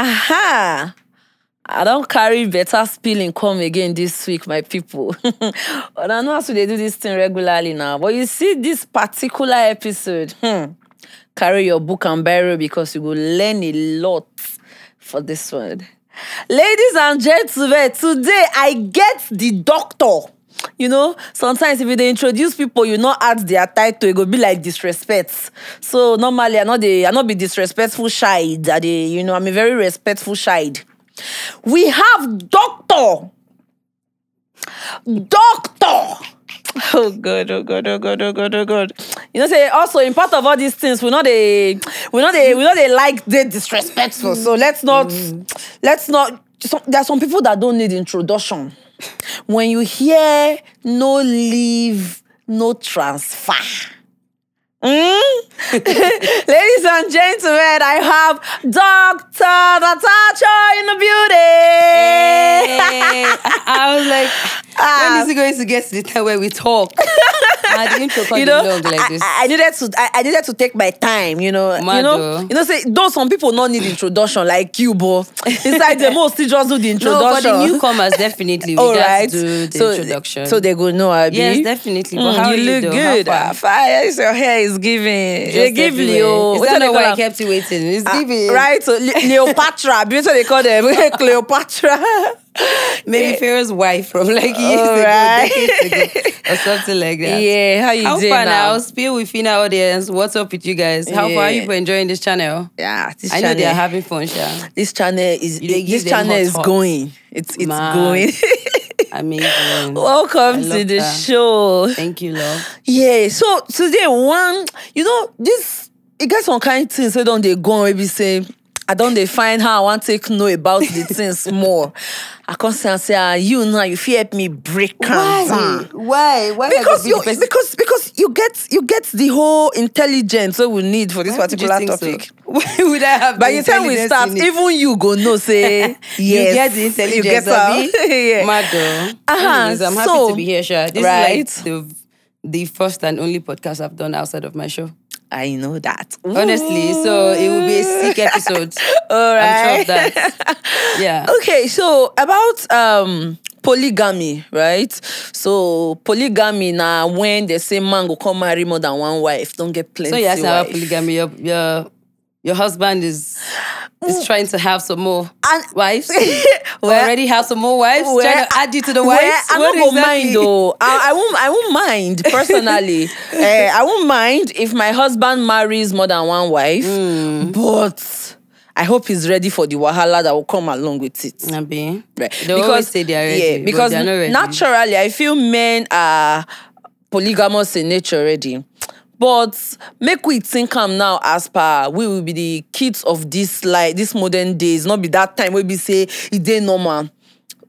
Aha! I don't carry better spilling come again this week, my people. but I know how they do this thing regularly now. But you see this particular episode, hmm, carry your book and barrel because you will learn a lot for this one. Ladies and gentlemen, today I get the doctor. You know, sometimes if they introduce people, you not add their title, it go be like disrespect. So normally I know they I not be disrespectful child. I dey, you know, I'm a very respectful child. We have doctor. Doctor. Oh god, oh god, oh god, oh god, oh god. You know, say also in part of all these things, we know they we know they we know they like they disrespectful. So let's not let's not so, there are some people that don't need introduction. When you hear no leave, no transfer. Mm? Ladies and gentlemen, I have Dr. Natacha in the building. Hey, I, I was like, Ah. when is it going to get to the time where we talk? the intro can't you know, long like I, this. I I needed to I, I needed to take my time, you know. you Mad know, you know, say though some people not need introduction like you, but inside the most still just do the no, for introduction. the newcomers, definitely, we All right. do the so, introduction. So they go know Abi. yes, definitely. But Mm, how you are look though? good. How Ah, far? fire. Your hair is giving. Just They give. Leo. Is that not why I kept you waiting? It's Ah, giving. right. So Le- Cleopatra. That's what they call them. Cleopatra. Maybe eh, Pharaoh's wife from like years ago, right. decades ago, or something like that. Yeah. How you How doing far now? now? Spill with Phyna audience. What's up with you guys? How far are you people enjoying this channel? Yeah. This I know they are having fun, Sha. This channel is You this channel hot is hot. going. It's it's Man. going. Amazing. Welcome to the that. show. Thank you, love. Yeah, so today one, you know, this it get some kind of things don't they go and be say I don dey find how I want to know about the things more. I come say say ah you now you help me break am down. Why? Why? Because you because because you get you get the whole intelligence wey we need for this particular topic. Why would I have? By the time we start, even you go know say yes, you get the intelligence, you get yeah. Mado. Uh-huh, I'm happy so- to be here, Sha. This right. is like the the first and only podcast I've done outside of my show. I know that. Honestly, so it will be a sick episode. All I'm sure of that. Yeah. Okay, so about um polygamy, right? So polygamy now when they say man go come marry more than one wife, don't get plenty So yes, wife. polygamy. Your your your husband is is trying to have some more And- wives. Well- already have some more wives. Well, trying to add you to the wives. I What go exactly? mind though. I, I won't. I won't mind personally. Eh, I won't mind if my husband marries more than one wife, Hmm. but I hope he's ready for the wahala that will come along with it. Abi. Right. They always say they are ready, Yeah, because they are not ready. naturally, I feel men are polygamous in nature already. But make we think am now as per we will be the kids of this like this modern days, not be that time where we say it dey normal.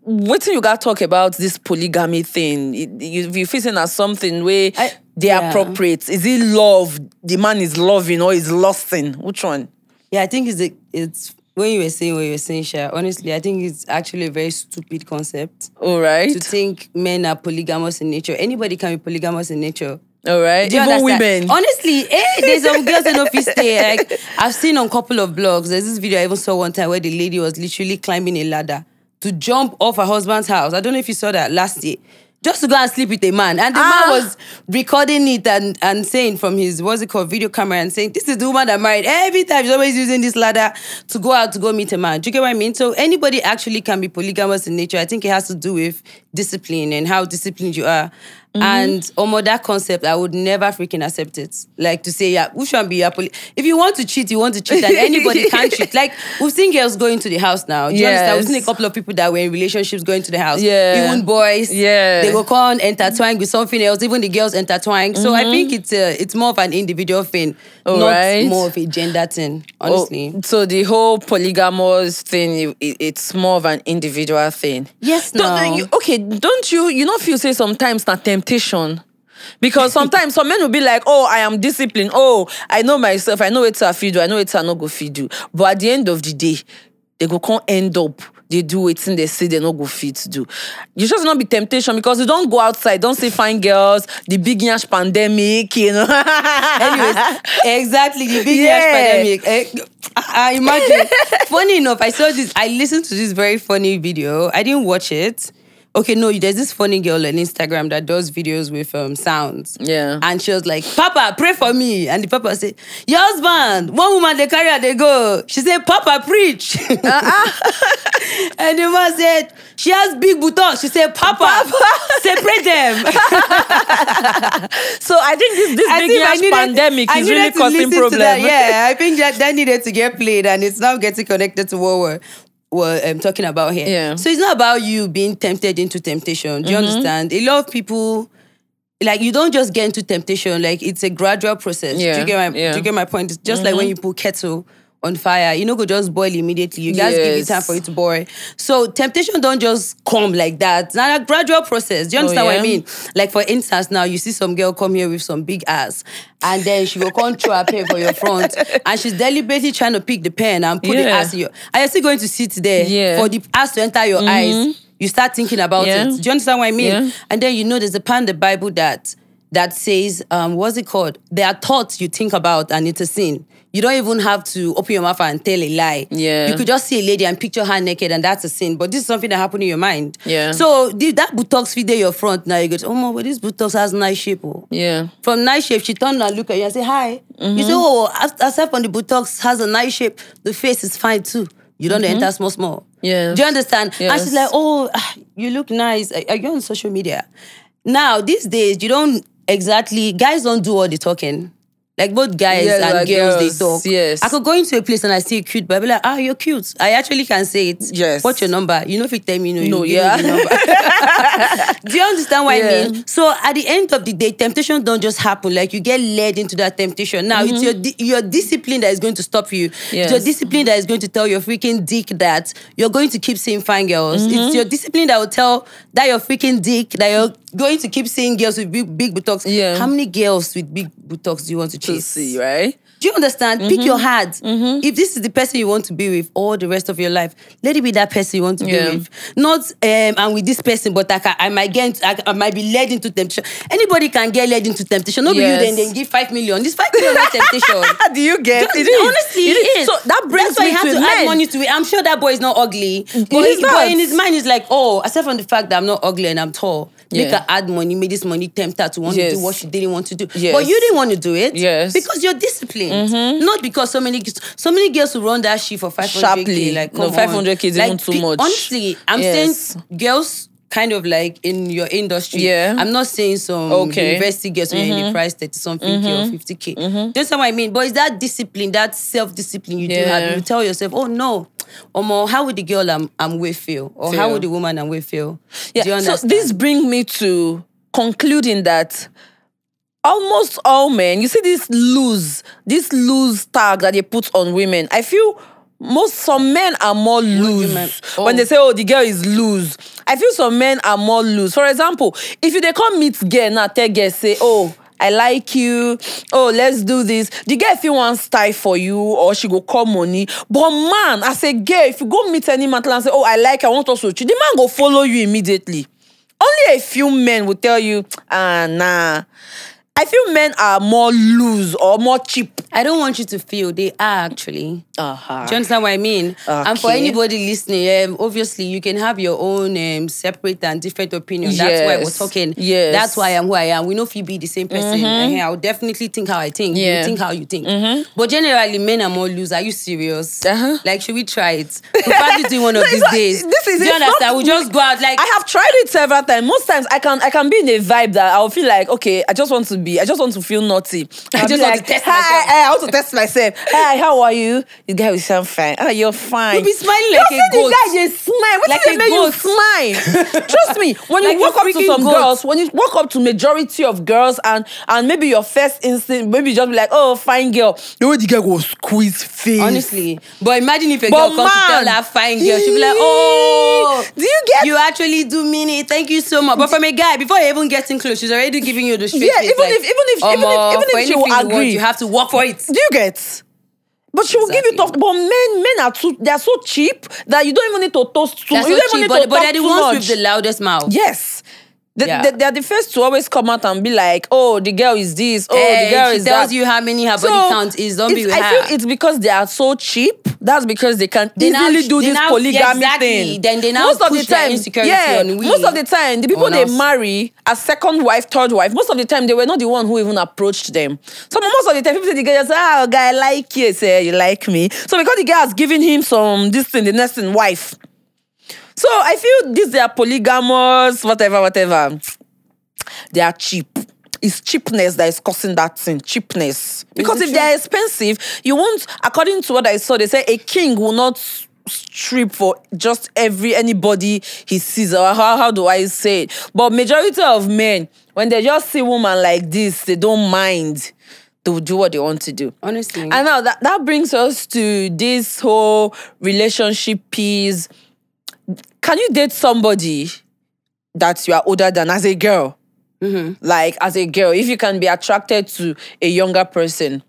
Wetin you got talk about this polygamy thing? It- You, you feel saying as something where I- they yeah. appropriate. Is it love? The man is loving or is lusting? Which one? Yeah, I think it's a, it's when you were saying what you were saying, Sha, honestly, I think it's actually a very stupid concept All right, to think men are polygamous in nature. Anybody can be polygamous in nature. All right. Do you Even understand? women. Honestly, eh, there's some girls in office stay. Like I've seen on a couple of blogs. There's this video I even saw one time where the lady was literally climbing a ladder to jump off her husband's house. I don't know if you saw that last year. Just to go and sleep with a man. And the Ah. man was recording it and, and saying from his, what's it called, video camera and saying, This is the woman that married. Every time she's always using this ladder to go out to go meet a man. Do you get what I mean? So anybody actually can be polygamous in nature. I think it has to do with discipline and how disciplined you are. Mm-hmm. And almost that concept, I would never freaking accept it. Like to say, yeah, who should be a poly? If you want to cheat, you want to cheat, and anybody can cheat. Like we've seen girls going to the house now. Do you understand? We've seen a couple of people that were in relationships going to the house. Yeah. Even boys. Yeah. They go come intertwine with something else. Even the girls intertwine. So I mm-hmm. think it's a, it's more of an individual thing, not Alright. more of a gender thing. Honestly. Oh, so the whole polygamous thing, it, it's more of an individual thing. Yes, Don't- no. you- okay, don't you, you not feel say sometimes that temptation? Because sometimes some men will be like, oh, I am disciplined. Oh, I know myself. I know it's I feed do. I know it's I not go feed do. But at the end of the day, they go come end up they do it and they say they no go fit do. You just not be temptation because you don't go outside, don't see fine girls, the big yash pandemic, you know. Anyways, exactly the big Yeah. yash pandemic. Eh, I I imagine. funny enough, I saw this. I listened to this very funny video. I didn't watch it. Okay, no, there's this funny girl on Instagram that does videos with um, sounds. Yeah. And she was like, Papa, pray for me. And the papa said, Your husband, one woman they carry her, they go. She said, Papa, preach. and the man said, She has big buttocks. She said, Papa, separate them. so I think this this I big think I needed- pandemic I is really causing listen to problem. that. Yeah, I think that, that needed to get played, and it's now getting connected to what we're, we're um, talking about here. Yeah. So it's not about you being tempted into temptation. Do you understand? A lot of people. Like you don't just get into temptation, like it's a gradual process. Do you get my yeah. Mm-hmm. do you get my point? It's just like when you put kettle on fire, you know go just boil immediately. You guys give it time for it to boil. So temptation don't just come like that. It's not a gradual process. Do you Oh, understand what I mean? Like for instance, now you see some girl come here with some big ass, and then she will come throw her pen for your front, and she's deliberately trying to pick the pen and put the Yeah. ass in your. Are you still going to sit there Yeah. for the ass to enter your eyes? You start thinking about Yeah. it. Do you understand what I mean? Yeah. And then you know there's a part in the Bible that that says, um, what's it called? There are thoughts you think about, and it's a sin. You don't even have to open your mouth and tell a lie. Yeah. You could just see a lady and picture her naked, and that's a sin. But this is something that happened in your mind. Yeah. So the, that fit there your front now. You go, oh my, but this buttocks has nice shape. Oh. Yeah. From nice shape, she turned and look at you and say hi. You say, oh, as- aside from the buttocks has a nice shape, the face is fine too. You don't enter small, small. Yeah. Do you understand? And Yes. she's like, oh, ah, you look nice. Are you on social media? Now, these days, you don't exactly, guys don't do all the talking. Like both guys Yes, and like girls, girls, they talk. yes. I could go into a place and I see a cute, but I be like, ah, you're cute. I actually can say it. Yes. What's your number? You know if you tell me no, you No, give me yeah. the number. Do you understand what I mean? So at the end of the day, temptation don't just happen. Like you get led into that temptation. Now it's your di- your discipline that is going to stop you. It's your Mm-hmm. Discipline that is going to tell your freaking dick that you're going to keep seeing fine girls. Mm-hmm. It's your discipline that will tell that your freaking dick that you're going to keep seeing girls with big big buttocks. Yeah. How many girls with big buttocks do you want to To see, right? Do you understand? Pick your Mm-hmm. heart. If this is the person you want to be with all the rest of your life, let it be that person you want to Yeah. be with. Not um, I'm with this person, but I, can, I might get I, I might be led into temptation. Anybody can get led into temptation. Not be you then then give five million. This five million not temptation. Do you get it? is. Honestly, It it is. So that brings That's why me have to, to add money to it. I'm sure that boy is not ugly. But, he- but in his mind, he's like, oh, aside from the fact that I'm not ugly and I'm tall, make Yeah. her add money, make this money tempt her to want to do what she didn't want to do. Yes. But you didn't want to do it. Yes. Because you're disciplined. Mm-hmm. Not because so many so many girls who run that shit for 500k. Like, No, 500K is like, even too pe- much. Honestly, I'm Yes. saying girls kind of like in your industry. Yeah. I'm not saying some Okay. Mm-hmm. university girls where in the mm-hmm. price 30 something K or mm-hmm. 50K. Do you understand what I mean? But it's that discipline, that self-discipline you do have. You tell yourself, oh no, Omo, how would the girl I'm, I'm with feel? Or how would the woman I'm with feel? Yeah. So this brings me to concluding that almost all men, you see this loose, this loose tag that they put on women. I feel most some men are more loose women? Oh. when Oh. they say, "Oh, the girl is loose." I feel some men are more loose. For example, if you they come meet girl now, tell girl say, "Oh." I like you. Oh, let's do this. The girl if you want style for you, or she go call money. But man, as a girl, if you go meet any man and say, "Oh, I like, I want us to," the man go follow you immediately. Only a few men will tell you, ah, nah. I feel men are more loose or more cheap. I don't want you to feel they are actually. Uh-huh. Do you understand what I mean? And for anybody listening, um, obviously you can have your own um, separate and different opinion. That's why we're talking. Yes. That's why I'm who I am. We know if you be the same person. eh, I'll definitely think how I think. Yeah. You think how you think. But generally, men are more loose. Are you serious? Uh-huh. Like, should we try it? We'll probably do one of these not- days. this is- do you understand? We just go out like I have tried it several times. Most times I can I can be in a vibe that I'll feel like, okay, I just want to be, I just want to feel naughty. I I'll just want like, to test myself. hi, I want to test myself. Hi, how are you? The guy will sound fine. Ah, you're fine. You'll be smiling You like see a the goat. guy just smile. What Like like a make you goat. smile? Trust me, when Like you a walk up to freaking some goat. girls, when you walk up to majority of girls and and maybe your first instinct, maybe you just be like, oh, fine girl. The way the guy go squeeze face. Honestly, but imagine if a But girl comes to tell that fine girl, she'll be like, "Oh, Do you get you actually do mean it. Thank you so much." But from a guy, before you even getting close, she's already giving you the straight Yeah, face. even like, if- even if- even if- "Omo, even if she will you agree." you have to work for it. Do you get? But she will give you Exactly. tough. But men, men are too. They are so cheap that you don't even need to toast too. That's you so don't even cheap, need but, to but talk they're the ones much. with the loudest mouth. Yes. They, Yeah. they, they are the first to always come out and be like, "Oh, the girl is this. Oh, Eh, the girl she is tells that." you how many her body So, count is. Don't be with I her. feel it's because they are so cheap. That's because they can They now- do this now- polygamy yeah, exactly. thing. Then they now most of the push time, insecurity yeah, on we, most of the time, the people they marry as second wife, third wife, most of the time they were not the one who even approached them. So most of the time, people say the guy just "Ah, guy, I like you, say you like me." So because the guy has given him some this thing, the next thing, wife. So I feel these they are polygamous, whatever, whatever. They are cheap. It's cheapness that is causing that thing. Cheapness. Because if they're expensive, you won't. According to what I saw, they say a king will not strip for just every anybody he sees. Or how how do I say it? But majority of men, when they just see woman like this, they don't mind. They will do what they want to do. Honestly. And now that, that brings us to this whole relationship piece. Can you date somebody that you are older than as a girl? Mm-hmm. Like as a girl, if you can be attracted to a younger person.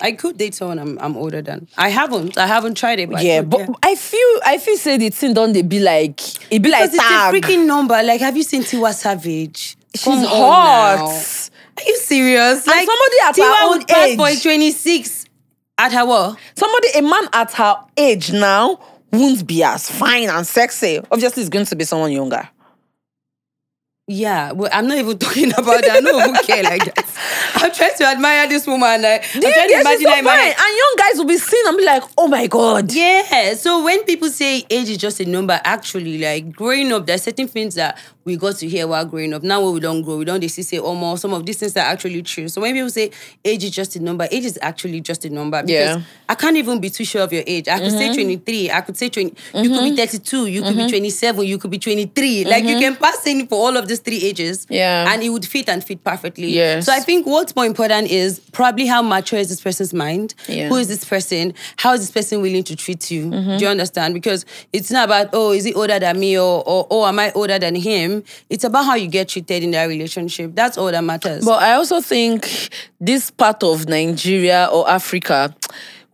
I could date someone I'm, I'm older than. I haven't. I haven't tried it. But I yeah, could, but I feel I feel say the thing don't they be like it be like Because it's tag. a freaking number. Like, have you seen Tiwa Savage? She's Come hot. Are you serious? Like somebody at Tiwa her would own for age. 26 at her what? Somebody, a man at her age now won't be as fine and sexy. Obviously, it's going to be someone younger. Yeah, well, I'm not even talking about that. I don't even care like that. I'm trying to admire this woman. Like, I'm Yeah, trying to imagine so her my. And young guys will be seen and be like, oh my God. Yeah. So when people say age is just a number, actually, like growing up, there's certain things that we got to hear while growing up. Now when we don't grow, we don't they see say, oh more some of these things are actually true. So when people say age is just a number, age is actually just a number. Because Yeah. I can't even be too sure of your age. I could say mm-hmm. 23, I could say 20, you could be mm-hmm. 32, you could be mm-hmm. 27, you could be 23. Like you can pass in for all of these three ages. Yeah. And it would fit and fit perfectly. Yes. So I think what's more important is probably how mature is this person's mind? Yeah. Who is this person? How is this person willing to treat you? Mm-hmm. Do you understand? Because it's not about, oh, is he older than me or, or oh, am I older than him? It's about how you get treated in that relationship. That's all that matters. But I also think this part of Nigeria or Africa,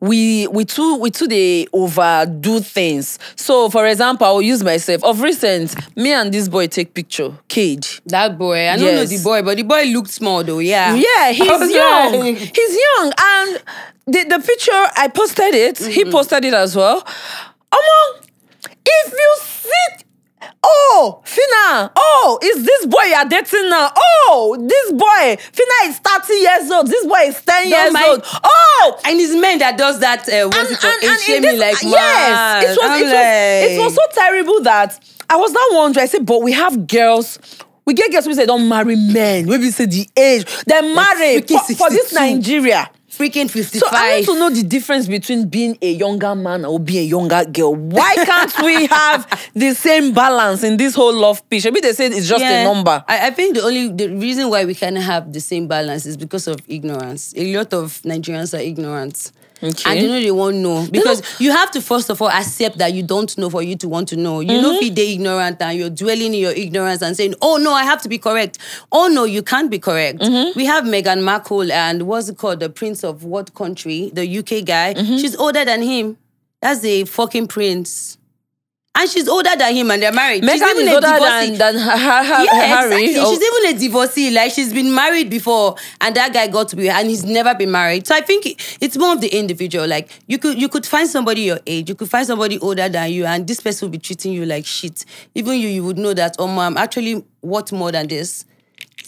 we we too we too they overdo things. So for example, I'll use myself. Of recent, me and this boy take picture. Cage. that boy, I don't know the boy, but the boy looked small though. Yeah. Yeah, he's young. like- He's young. And the, the picture I posted it, he Mm-hmm. posted it as well. Omo, if you see Oh, Fina. Oh, is this boy you're dating now? Oh, this boy. Fina is 30 years old. This boy is 10 years mind- old. Oh, And it's men that does that. Uh, what's it? Age in shaming, like yes, it was, it, was, I'm it was so terrible that I was not wondering. I said, but we have girls. We get girls who say don't marry men. Maybe say the age they're married for, for this 62. Nigeria. Freaking 55. So I want to know the difference between being a younger man or being a younger girl. Why can't we have the same balance in this whole love picture? Maybe they say it's just a number. I, I think the only the reason why we can have the same balance is because of ignorance. A lot of Nigerians are ignorant. Okay. And you know they won't know. Because you have to first of all accept that you don't know for you to want to know. You know Mm-hmm. if you're ignorant and you're dwelling in your ignorance and saying, Oh no, I have to be correct. Oh no, you can't be correct. Mm-hmm. We have Meghan Markle and what's it called? The Prince of what country? The UK guy. Mm-hmm. She's older than him. That's a fucking prince. And she's older than him and they're married. She's even is a older divorcee. than, than Ha- Ha- Ha- Yeah, Harry. exactly. Oh, She's even a divorcee. Like she's been married before, and that guy got to be, and he's never been married. So I think it's more of the individual. Like you could you could find somebody your age, you could find somebody older than you, and this person will be treating you like shit. Even you, you would know that. Oh, I'm actually worth more than this.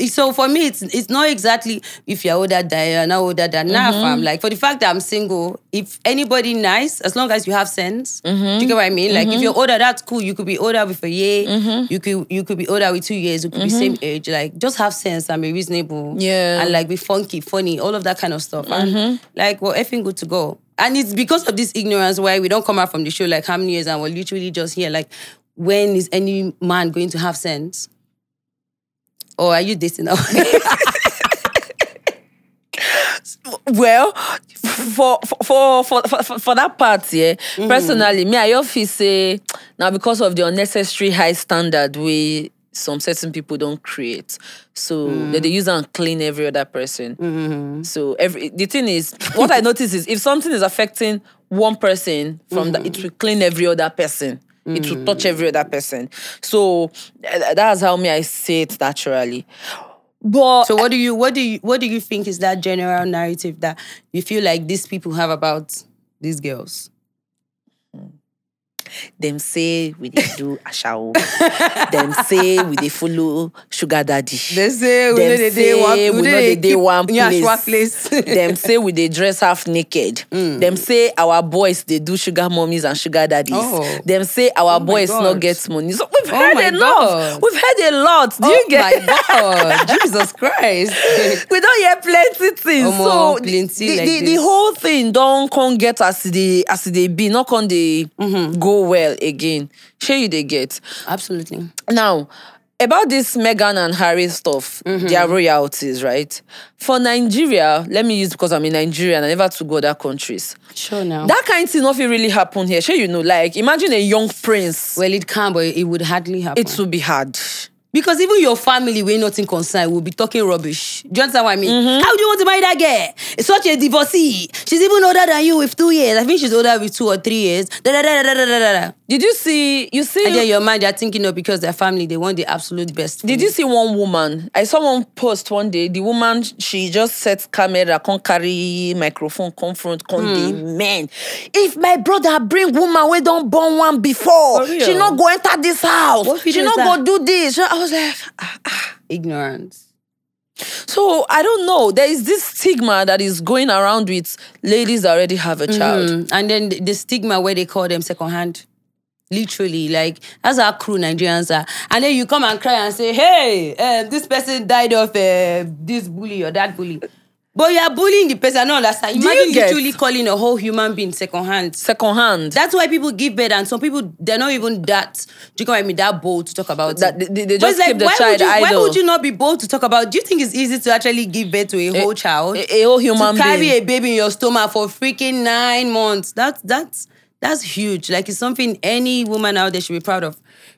So for me, it's it's not exactly if you're older than you're not older than Mm-hmm. fam. Like for the fact that I'm single, if anybody nice, as long as you have sense, Mm-hmm. you get what I mean? Like if you're older, that's cool. You could be older with a year. Mm-hmm. You could you could be older with two years. You could be same age. Like just have sense and be reasonable. Yeah. And like be funky, funny, all of that kind of stuff. And Mm-hmm. like we're effing good to go. And it's because of this ignorance why we don't come out from the show like how many years and we're literally just here. Like when is any man going to have sense? Or are you dating now? well, for for for for, for, that part, yeah. Mm-hmm. Personally, me, I often say now because of the unnecessary high standard we some certain people don't create. So mm. they, they use and clean every other person. Mm-hmm. So every the thing is, what I notice is if something is affecting one person from mm-hmm. that, it will clean every other person. It will touch every other person. So uh, that's how me I say it naturally. But So what do you what do you what do you think is that general narrative that you feel like these people have about these girls? Them say we dey do ashawo. them say we dey follow sugar daddy. They say we know they dey one- we know they they one place. them say we dey dress half naked. Them say our boys they do sugar mummies and sugar daddies. Oh. Them say our my boys not get money. So we've Oh heard a lot. We've heard a lot. Do oh you get? my god, Jesus Christ. we don't hear plenty things. Omo, so plenty the, like the, the whole thing don't come get as they as they be, not come they Mm-hmm. go well again. Sure you they get. Absolutely. Now, about this Meghan and Harry stuff, Mm-hmm. their royalties, right? For Nigeria, let me use because I'm in Nigeria and I never to go other countries. Sure now. That kind of thing nothing really happen here. Sure, you know, like imagine a young prince. well, it can, but it would hardly happen. It would be hard. Because even your family, we're nothing concerned, will be talking rubbish. Do you understand what I mean? Mm-hmm. How do you want to marry that girl? It's such a divorcee. She's even older than you with two years. I think she's older with two or three years. Da, da, da, da, da, da, da. Did you see? You see? And then your mind, they're thinking of because their family, they want the absolute best. Did you see one woman? I saw one post one day. The woman she just set camera, can carry microphone, confront, con dey men. If my brother bring woman we don't born one before, she not go enter this house. She not is go do this. I was like, ah. Ignorance. so I don't know. There is this stigma that is going around with ladies that already have a child. Mm, And then the, the stigma where they call them second hand. Literally, like that's how crew Nigerians are. And then you come and cry and say, "Hey, uh, this person died of uh, this bully or that bully," but you are bullying the person. I don't understand. Do you Imagine get- literally calling a whole human being second hand. Second hand. That's why people give birth, and some people they're not even that. Do you know what I mean? That bold to talk about That it. they- they But just it's keep the why child would you, Why idle. would you not be bold to talk about? Do you think it's easy to actually give birth to a whole child? a- a whole human to carry being. a baby in your stomach for freaking nine months. That's that's that's huge. Like it's something any woman out there should be proud of,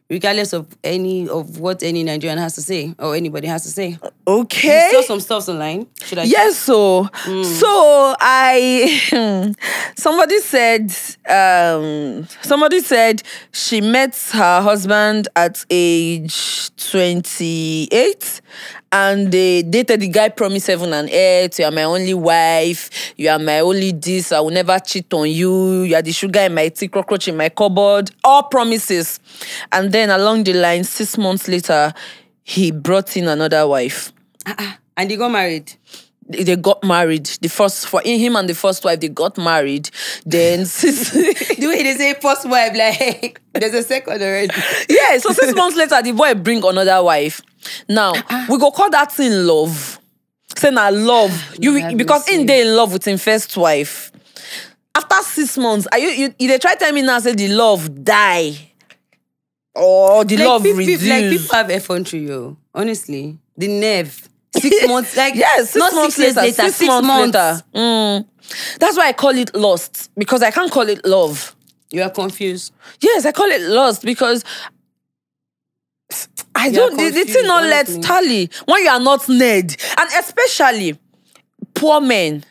regardless of any of what any Nigerian has to say or anybody has to say. okay. You saw some stuff online. Should I? Yes, so so I somebody said um somebody said she met her husband at age 28 and they dated the guy promised heaven and earth. You are my only wife. You are my only this. I will never cheat on you. You are the sugar in my tea cockroach in my cupboard. All promises. And then along the line six months later he brought in another wife. Ah, and they got married. They got married. The first for him and the first wife, they got married. Then the way they say first wife, like there's a second already. yeah, so six months later, the boy bring another wife. Now ah, ah. we go call that thing love. Say na love. Ah, you have because in they in love with him first wife. After six months, are you you, you they try tell me now say the love die or the like, love people, reduce. like people have effrontery, yo. Honestly, the nerve. Six months, like Yes, six not months six years later. later, six, six, months, months. later. Mm. That's why I call it lost because I can't call it love. You are confused. Yes, I call it lost because I You don't. are The, the thing not let honestly. tally when you are not Ned, and especially poor men.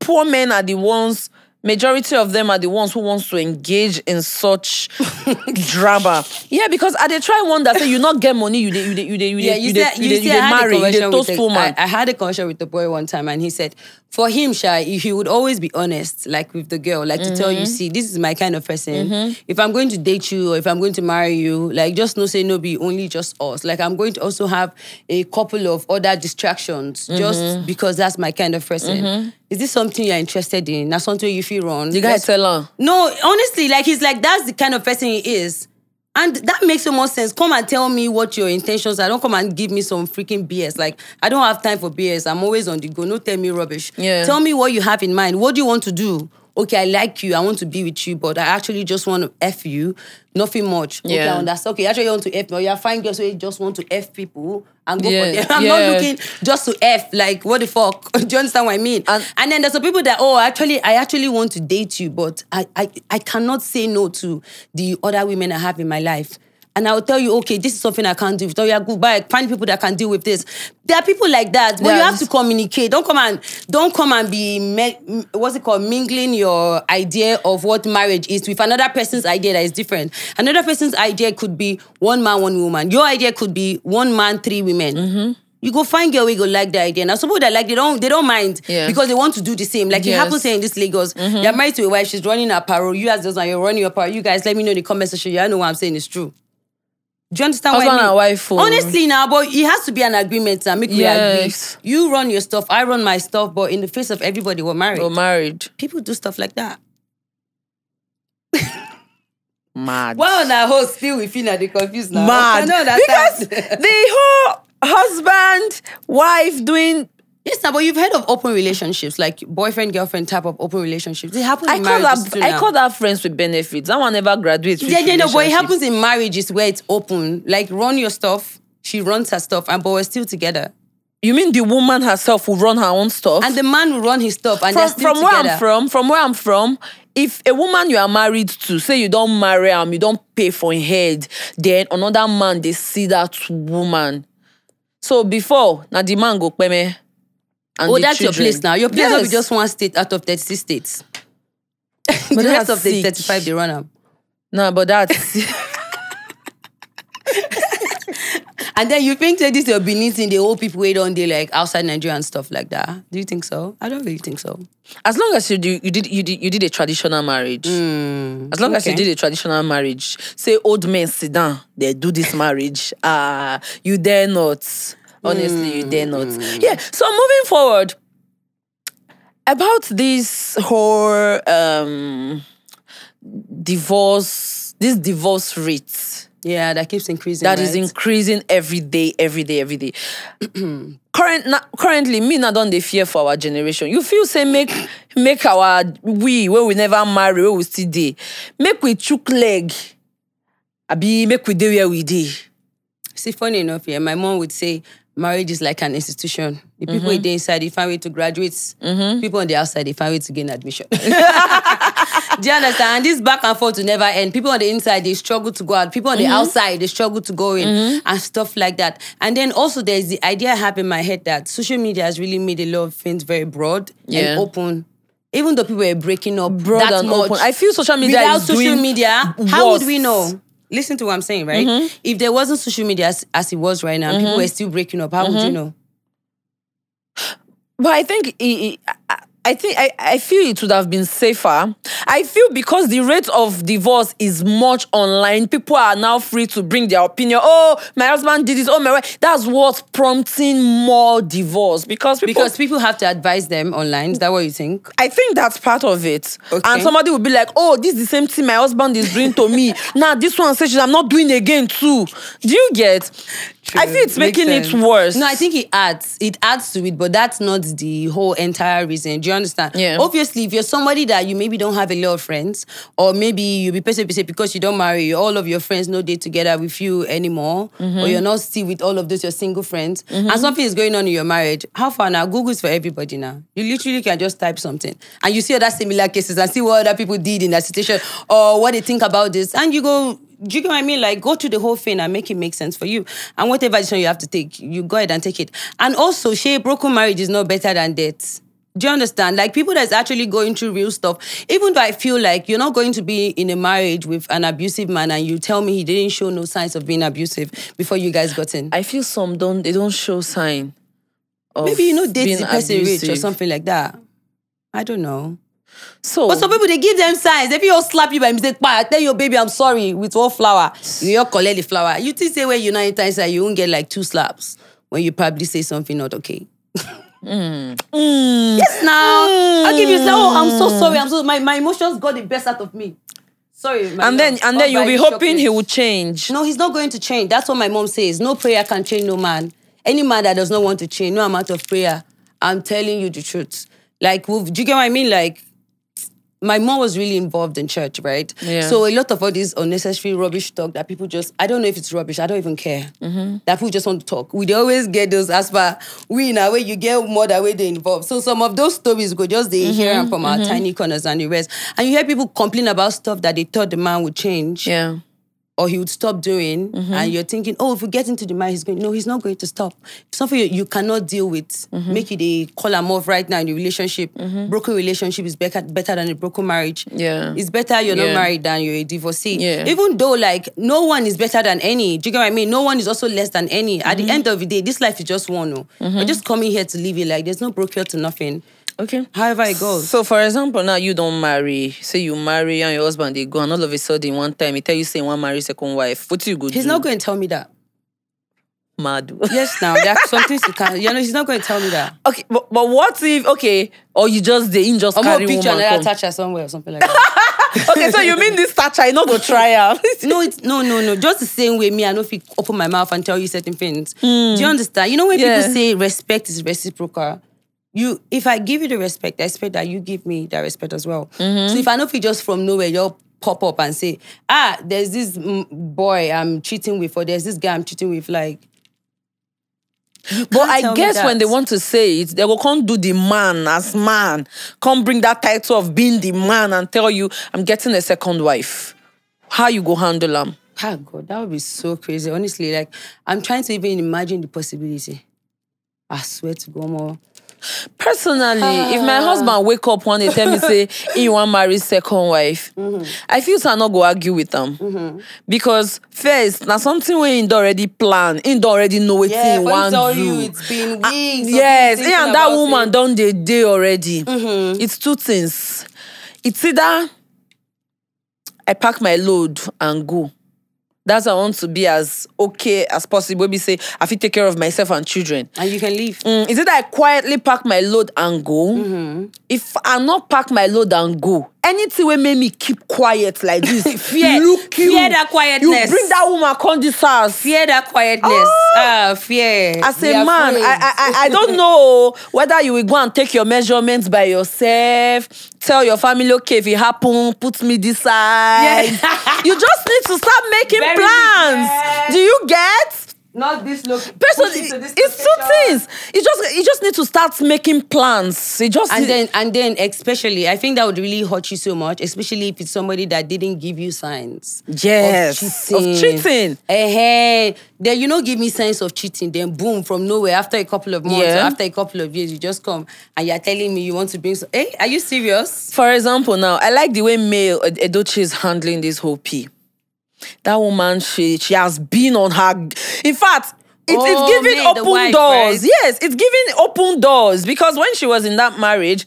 Poor men are the ones. Majority of them are the ones who wants to engage in such drama. Yeah, because I they try one that say you not get money, you dey you dey you dey you Yeah, dey you, you dey see, you you dey you I had a marry, you with toast woman. I, I had a conversation with the boy one time, and he said, for him, Sha, he would always be honest, like with the girl, like to tell Mm-hmm. you, see, this is my kind of person. If I'm going to date you or if I'm going to marry you, like just no say no, be only just us. Like I'm going to also have a couple of other distractions, Mm-hmm. just because that's my kind of person. Is this something you're interested in? That's something you feel wrong. You guys tell her. no, honestly, like he's like that's the kind of person he is. And that makes so much sense. Come and tell me what your intentions are. Don't come and give me some freaking BS. Like, I don't have time for BS. I'm always on the go. No tell me rubbish. Yeah. Tell me what you have in mind. What do you want to do? Okay, I like you. I want to be with you, but I actually just want to F you. Nothing much. Okay, Yeah. I understand. Okay, actually you want to F me. Or you're fine girls who just want to F people and go Yeah, for them. I'm yeah. not looking just to F. Like, what the fuck? do you understand what I mean? And- And then there's some people that, oh, actually, I actually want to date you, but I, I, I cannot say no to the other women I have in my life. And I'll tell you, okay, this is something I can't do. Tell you, goodbye. Find people that can deal with this. There are people like that, but you have to communicate. Don't come and don't come and be me, what's it called mingling your idea of what marriage is with another person's idea that is different. Another person's idea could be one man, one woman. Your idea could be one man, three women. Mm-hmm. You go find girl, we go like the idea. Now, some people that like they don't they don't mind Yeah. because they want to do the same. Like it Yes. Mm-hmm. happens here in this Lagos. You're married to a wife, she's running a parole. You as you're running your parole. You guys, let me know in the comment section. You know what I'm saying is true. Do you understand what I Husband mean? and wife, oh. Honestly, now, but it has to be an agreement and make we Yes. agree. You run your stuff, I run my stuff, but in the face of everybody, we're married. We're married. People do stuff like that. Mad. Why on our host still we feel that they confused now? Mad. I Because the whole husband, wife doing yes, but you've heard of open relationships, like boyfriend girlfriend type of open relationships. It happens I in call marriages that too I now. call that friends with benefits. That one never graduates. Yeah, yeah, no, but it happens in marriages where it's open. Like run your stuff, she runs her stuff, and but we're still together. You mean the woman herself will run her own stuff? And the man will run his stuff, and they're from, still from where. I'm from, from where I'm from, if a woman you are married to, say you don't marry him, you don't pay for him head, then another man they see that woman. So before, now the man go pay me. And Oh, that's children. your place now. Your place will be just one state out of 36 states. the But rest of the 35, they run up. No, but that's And then you think that this your Benin thing, the old people wait on day like outside Nigeria and stuff like that. Do you think so? I don't really think so. as long as you do, you did you did you did a traditional marriage. as long as you Mm, did a traditional marriage, say old men sit down, they do this marriage. Ah, you dare not. Honestly, you dare not. Mm. Yeah. So moving forward, about this whole um divorce, this divorce rate Yeah, that keeps increasing. that is right? increasing every day, every day, every day. Current, na, currently, me not on the fear for our generation. You feel say make make our we where we never marry, where we still dey, make we chook leg. Abi make we dey where we dey. See, funny enough, yeah, my mom would say marriage is like an institution. The people Mm-hmm. mm inside, they find way to graduate. People on the outside, they find way to gain admission. Do you understand? And this back and forth will never end. People on the inside, they struggle to go out. People on the Mm-hmm. outside, they struggle to go in and stuff like that. And then also there's the idea I have in my head that social media has really made a lot of things very broad Yeah. and open. Even though people are breaking up Broad that and much, open. I feel social media without social doing media, how would we know? Listen to what I'm saying, right? Mm-hmm. If there wasn't social media as, as it was right now, and people mm-hmm. were still breaking up, how would you mm-hmm. know? But I think it, it- I- think I, I feel it would have been safer. I feel because the rate of divorce is much online, people are now free to bring their opinion. Oh, my husband did this. Oh, my wife. That's what's prompting more divorce because people, Because people have to advise them online. Is that what you think? I think that's part of it. Okay. And somebody will be like, oh, this is the same thing my husband is doing to me. now this one says I'm not doing again too. Do you get? I feel it's Makes making it worse. No, I think it adds. It adds to it, but that's not the whole entire reason. Do you understand? Yeah. Obviously, if you're somebody that you maybe don't have a lot of friends, or maybe you be person say because you don't marry, all of your friends no date together with you anymore, Mm-hmm. or you're not still with all of those your single friends, and something is going on in your marriage. How far now? Google's for everybody now. You literally can just type something, and you see other similar cases and see what other people did in that situation, or what they think about this, and you go. Do you get what I mean? Like, go through the whole thing and make it make sense for you. And whatever decision you have to take, you go ahead and take it. And also, share broken marriage is not better than death. Do you understand? Like people that's actually going through real stuff. Even though I feel like you're not going to be in a marriage with an abusive man and you tell me he didn't show no signs of being abusive before you guys got in. I feel some don't they don't show sign. Of Maybe you know date being the person rich or something like that. I don't know. So But some people they give them signs. If you all slap you by mistake, pa, tell your baby I'm sorry with one flower. You all collect the flower. You think say when you're not inside, you won't get like two slaps when you probably say something not okay. Mm. Yes, now mm. I'll give you say, oh, I'm so sorry. I'm so my, my emotions got the best out of me. Sorry, my and then love. and then you'll be hoping he will change. No, he's not going to change. That's what my mom says. No prayer can change no man. Any man that does not want to change, no amount of prayer. I'm telling you the truth. Like, do you get what I mean? Like, my mom was really involved in church, right? Yeah. So a lot of all this unnecessary rubbish talk that people just, I don't know if it's rubbish, I don't even care. Mm-hmm. That people just want to talk. We always get those as far we in a way you get more that way they involved. So some of those stories go just they hear Mm-hmm. them from our tiny corners and the rest. And you hear people complain about stuff that they thought the man would change. Yeah. Or he would stop doing, Mm-hmm. and you're thinking, oh, if we get into the marriage, he's going. No, he's not going to stop. It's something you, you cannot deal with. Mm-hmm. Make it a call him off right now in the relationship. Broken relationship is better better than a broken marriage. Yeah. it's better you're not married than you're a divorcee. Yeah. Even though like no one is better than any. Do you get what I mean? No one is also less than any. At Mm-hmm. the end of the day, this life is just one. No, we're just coming here to live it. Like there's no broker to nothing. Okay. However it goes. So, for example, now you don't marry. Say you marry and your husband they go, and all of a sudden one time he tell you say one marry second wife. What you go He's do? not going to tell me that. mad. Yes, now there are some things you can. You know, he's not going to tell me that. okay, but, but what if okay, or you just they in just I'm carry picture woman come. attach her somewhere or something like that. okay, so you mean this touch? I not go try am. no, it's no, no, no. Just the same way me, I know if you open my mouth and tell you certain things. Do Hmm. you understand? You know when Yeah. people say respect is reciprocal. You, if I give you the respect, I expect that you give me that respect as well. Mm-hmm. So if I know if you just from nowhere, you'll pop up and say, ah, there's this boy I'm cheating with, or there's this guy I'm cheating with, like. But I guess when they want to say it, they will come do the man as man. Come bring that title of being the man and tell you, I'm getting a second wife. How you go handle them? Ah, God, that would be so crazy. Honestly, like I'm trying to even imagine the possibility. I swear to God, more. Personally, if my husband wake up one day tell me say he want marry second wife, Mm-hmm. I feel say I not go argue with them because first now something we in already plan, in already know what Yeah, he tell do. you it's been Ah, weeks. of yes, thinking and that woman. Mm-hmm. done the day already. It's two things. It's either I pack my load and go. That's why I want to be as okay as possible. Maybe say I fit take care of myself and children. and you can leave. Mm, is it that I quietly pack my load and go? If I not pack my load and go, anything will make me keep quiet like this. Fear- look you, fear that quietness. You bring that woman come this house. Fear that quietness. Ah, fear. As a man. I, I I I don't know whether you will go and take your measurements by yourself. Tell your family, okay, if it happen, put me this side. Yeah. you just need to start making Very plans. Do you get? Not this look. Person, it it's two things. You just you just need to start making plans. You just And then, and then, especially, I think that would really hurt you so much, especially if it's somebody that didn't give you signs. Yes, of of cheating. cheating. Eh, then you know, give me signs of cheating. Then boom, from nowhere, after a couple of months, Yeah. after a couple of years, you just come and you're telling me you want to bring. So, hey, are you serious? For example, now I like the way May Ed- Edochie is handling this whole P. That woman, she she has been on her. In fact, it, Oh, it's giving open wife, doors. right? Yes, it's giving open doors because when she was in that marriage.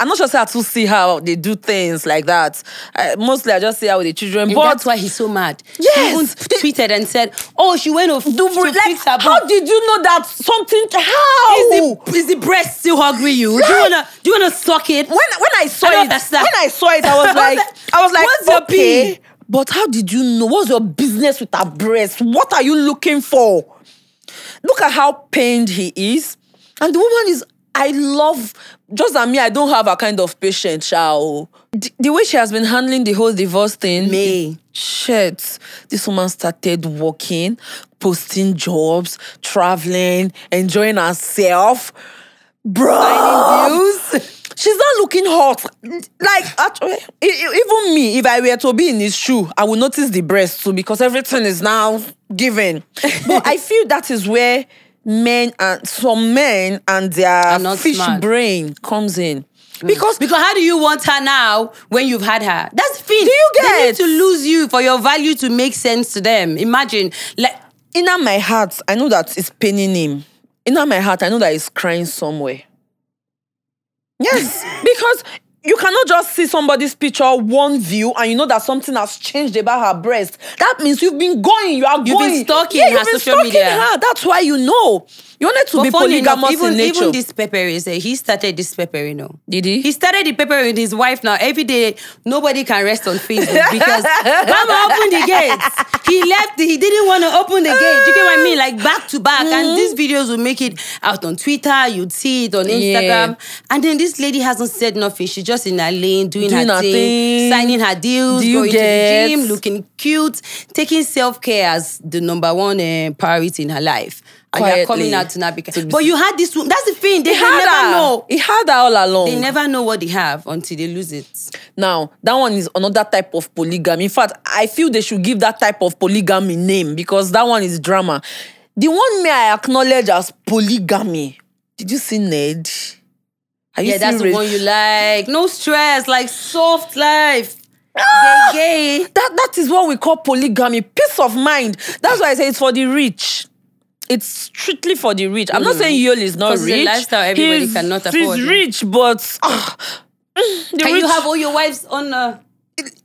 I'm not sure I to see how they do things like that. I, mostly, I just see how the children. And but that's why he's so mad. Yes. He even tweeted and said, "Oh, she went off to do like, fix her how did you know that something? How Is the, is the breast still hungry you? Do you wanna do you wanna suck it? when when I saw I it, understand. when I saw it, I was like, I was like, What's your okay, pee? But how did you know? What's your business with her breast? What are you looking for? Look at how pained he is, and the woman is. I love just that me. I don't have a kind of patience, child. The, the way she has been handling the whole divorce thing. Me. Shit. This woman started working, posting jobs, traveling, enjoying herself. Bro. Views. She's not looking hot. Like actually, even me, if I were to be in his shoe, I would notice the breast too because everything is now given. but I feel that is where men and some men and their fish smart. brain comes in. Mm. Because Because how do you want her now when you've had her? That's the. Do you get? They need to lose you for your value to make sense to them. Imagine, like, in my heart, I know that it's paining him. In my heart, I know that he's crying somewhere. Yes, because you cannot just see somebody's picture, one view, and you know that something has changed about her breast. That means you've been going, you are You've been going. stalking yeah, her you've been social stalking media. her. That's why you know. You wanted to but be funny enough, even, in nature. even this pepper is he started this pepper, you know. Did he? He started the pepper with his wife now. Every day, nobody can rest on Facebook because Mama opened the gates. He left, he didn't want to open the gate. You get what I mean? Like back to back. Mm-hmm. And these videos will make it out on Twitter, you'd see it on Instagram. And then this lady hasn't said nothing. She's just in her lane, doing, Doing her her thing, thing. signing her deals, going to the gym, looking cute, taking self care as the number one uh, priority in her life. And you're Quietly. coming out to now because. But you had this. That's the thing. They, He they never her. know. He had her all along. They never know what they have until they lose it. Now, that one is another type of polygamy. In fact, I feel they should give that type of polygamy name because that one is drama. The one may I acknowledge as polygamy. Did you see Ned? Are you Yeah, that's the serious? one you like. No stress, like soft life. Ah! Gay, gay. That that is what we call polygamy. Peace of mind. That's why I say it's for the rich. It's strictly for the rich. I'm not mm. saying Yul is not 'Cause it's a rich. lifestyle everybody he's, cannot he's afford. rich, but ah, the Can you have all your wives on uh,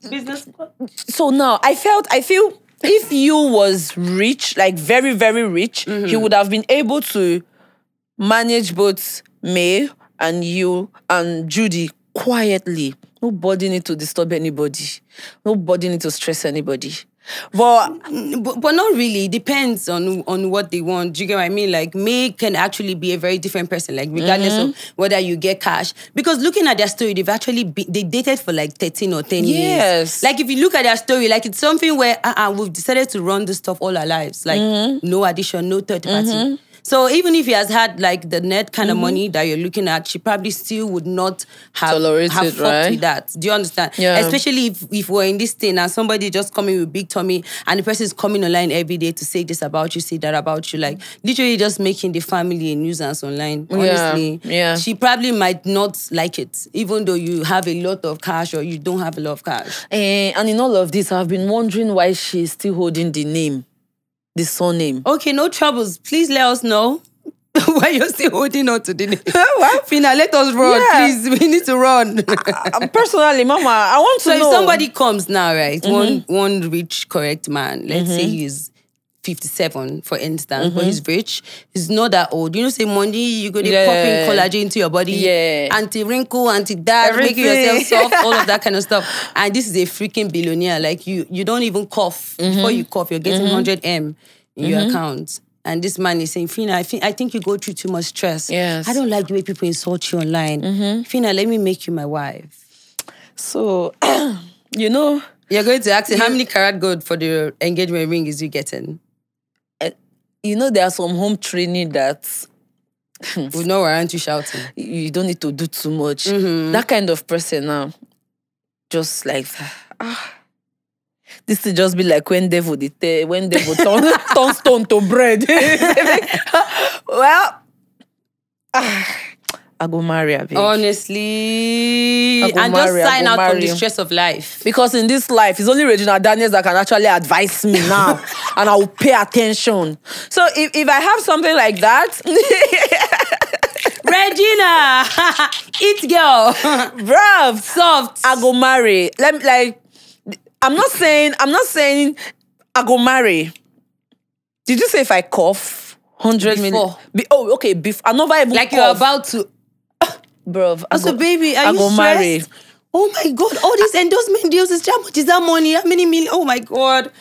business? so now I felt I feel if you was rich, like very very rich, he mm-hmm. would have been able to manage both May and you and Judy quietly. Nobody need to disturb anybody. Nobody need to stress anybody. But But, but not really. It depends on on what they want. Do you get what I mean? Like me can actually be a very different person. Like regardless of Mm-hmm. whether you get cash, because looking at their story, they've actually been, they dated for like thirteen or ten years. Like if you look at their story, like it's something where uh, uh, we've decided to run this stuff all our lives. Like Mm-hmm. no addition, no third party. So even if he has had like the net kind of Mm-hmm. money that you're looking at, she probably still would not have, Tolerate have fucked right? with that. Do you understand? Yeah. Especially if, if we're in this thing and somebody just coming with big tummy and the person is coming online every day to say this about you, say that about you, like literally just making the family a nuisance online. Honestly, yeah. she probably might not like it, even though you have a lot of cash or you don't have a lot of cash. eh, and in all of this, I've been wondering why she's still holding the name, the surname. Okay, no troubles. Please let us know. Why you're still holding on to the name? Phyna, let us run, Yeah. please. We need to run. Personally, Mama, I want to So if somebody comes now, right, one Mm-hmm. one rich correct man, let's say he's 57, for instance, but he's rich, he's not that old. You know, say money, you go to Mm-hmm. Yeah. popping collagen into your body, Yeah. anti-wrinkle, anti-that, making yourself soft, all of that kind of stuff. And this is a freaking billionaire. Like you you don't even cough. Mm-hmm. Before you cough, you're getting 100 M in your account. And this man is saying, Phyna, I think I think you go through too much stress. Yes. Mm-hmm. I don't like the way people insult you online. Phyna, let me make you my wife. so, you know, You're going to ask him how many carat gold for the engagement ring is you getting? You know, there are some home training that We know aren't you shouting? you don't need to do too much. Mm-hmm. That kind of person now, just like ah, this will just be like when devil the te- when devil turn, turn stone to bread. well, ah, I go marry. Oh, Honestly, and just marry, I sign out from the stress of life. Because in this life, it's only Regina Daniels that can actually advise me now, and I will pay attention. So if, if I have something like that, Regina, eat girl, bruv, soft. I go marry. Let me like. I'm not saying. I'm not saying. I go marry. Did you say if I cough, hundred million? Be, oh, okay. Before I never even like you're about to. Bruv. I So, go- baby, are I you go stressed? marry. Oh my God! All these endorsement deals is how much is that money? How many million? Oh my God!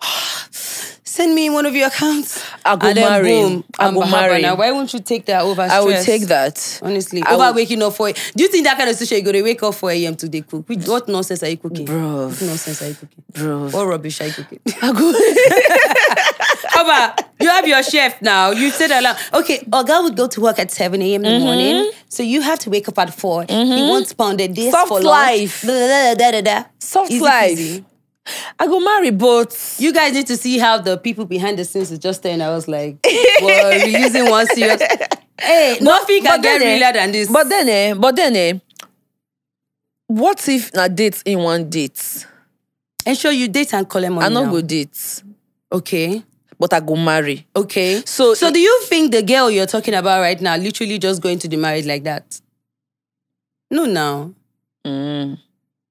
Send me one of your accounts. I go and marry. Boom, I I'm go marry. Now, why won't you take that over? I will take that. Honestly, I over will- waking up for it? Do you think that kind of situation you go to wake up for a.m. to dey cook? What nonsense are you cooking? bro? What nonsense are you cooking? bro? What rubbish are you cooking? I go. Oba, you have your chef now. You said alarm. Okay, Oga would go to work at 7 a.m. in the morning. So you have to wake up at 4. He wants pounded this Soft for life. Da, da, da, da, da. Soft Easy life. peasy. I go marry, but You guys need to see how the people behind the scenes is just saying. I was like, we're using one serious. Hey, nothing can get then, eh, realer than this. But then, eh, but then, eh, what if na date in one date? ensure you date and collect money. I no now. go date, Okay. But I go marry. Okay. So- so do you think the girl you're talking about right now literally just going to the marriage like that? No, now. Mm.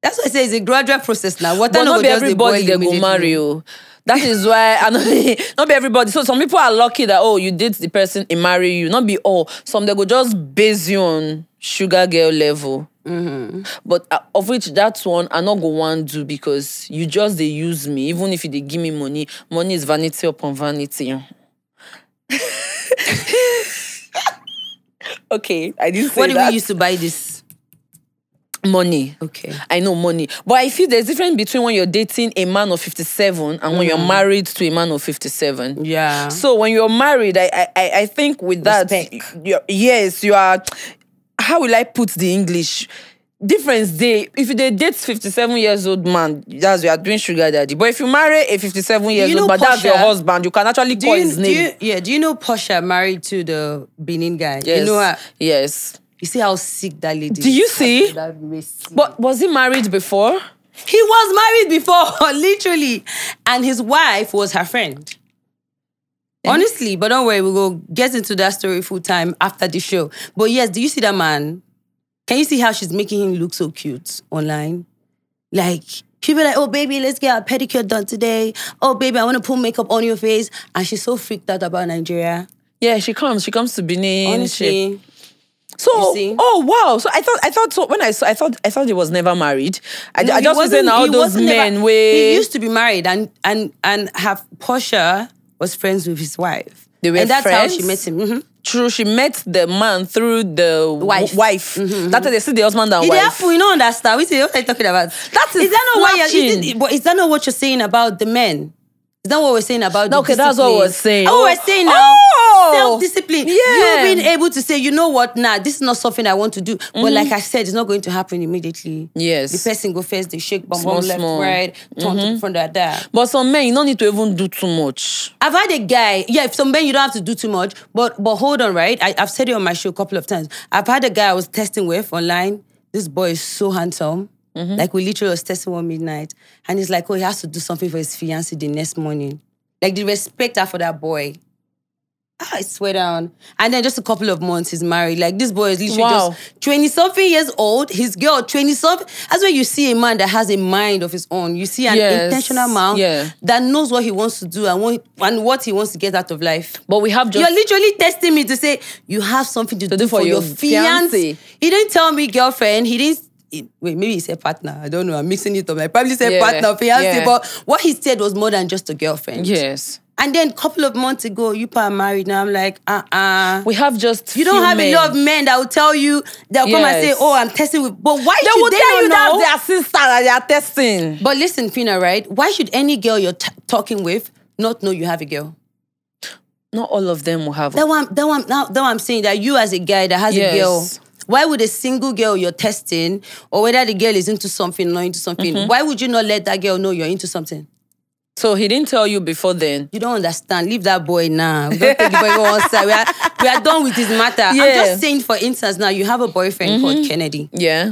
That's why I say it's a gradual process now. What But no not be everybody they go marry. Oh. That is why I know not be everybody. So some people are lucky that oh you date the person and marry you. Not be all. Some they go just base you on sugar girl level. Mm-hmm. But uh, of which that one I not go want do because you just they use me. Even if they give me money, money is vanity upon vanity. okay, I didn't say What that. we use to buy this? money. Okay. I know money. But I feel there's a difference between when you're dating a man of 57 and when you're married to a man of 57. Yeah. So when you're married, I I, I- think with that, Respect. yes, you are. How will I put the English? Difference day. If you date 57 years old man, that's you are doing sugar daddy. But if you marry a 57 years you old, know but that's your husband, you can actually do call you, his name. you, yeah, do you know Portia married to the Benin guy? yes. You know her. Yes. You see how sick that lady Do you see? But was he married before? He was married before, literally. And his wife was her friend. Honestly, but don't worry, we'll go get into that story full time after the show. But yes, do you see that man? Can you see how she's making him look so cute online? Like, people are like, oh, baby, let's get our pedicure done today. Oh, baby, I want to put makeup on your face. And she's so freaked out about Nigeria. Yeah, she comes. She comes to Benin. She, Honestly. so, you oh wow. So I thought, I thought, so when I saw, I thought, I thought he was never married. I, No, I just was all those men never- where he used to be married and and and have Portia was friends with his wife. They were and that's how she met him. Mhm. true. She met the man through the Wife. Mm-hmm, wife. That's how they see the husband and You wife. you don't understand. We say, what are you talking about? That is is that not what you're, is, it, that not what you're saying about the men? Is that what we're saying about the Okay, that's what we're saying. Oh, we're saying now. Oh! Self-discipline. Yeah. You being able to say, you know what, nah, this is not something I want to do. But mm-hmm. like I said, it's not going to happen immediately. Yes. The person go first, they shake bum Small, left, small. right, turn to mm-hmm. front like that. But some men, you don't need to even do too much. I've had a guy, yeah, if some men you don't have to do too much, but but hold on, right? I, I've said it on my show a couple of times. I've had a guy I was testing with online. This boy is so handsome. Mm-hmm. Like we literally was testing one midnight. And he's like, oh, he has to do something for his fiance the next morning. Like the respect I for that boy. Ah, I swear down. And then just a couple of months he's married. Like this boy is literally Wow. just 20 something years old. His girl, 20 something. That's when you see a man that has a mind of his own. You see an Yes. intentional man Yeah. that knows what he wants to do and what, and what he wants to get out of life. But we have just You're literally testing me to say you have something to, do, for, your, fiance. fiancé. He didn't tell me girlfriend. He didn't. wait, maybe he said partner. I don't know. I'm mixing it up. I probably said Yeah, partner, fiance. yeah. But what he said was more than just a girlfriend. yes. And then a couple of months ago, you are married. Now I'm like, uh uh We have just You don't have men. a lot of men that will tell you they'll come and say, "Oh, I'm testing with." But why They should will they tell you know? that's their sister that they are testing. But listen, Phyna, right? Why should any girl you're t- talking with not know you have a girl? Not all of them will have. That one, that one, now that one I'm saying that you as a guy that has Yes. a girl, why would a single girl you're testing, or whether the girl is into something or not into something, Mm-hmm. why would you not let that girl know you're into something? So he didn't tell you before then. You don't understand. Leave that boy now. Don't take the boy go on side. We are, we are done with this matter. I'm Mm-hmm. just saying, for instance, now you have a boyfriend called Kennedy. Yeah.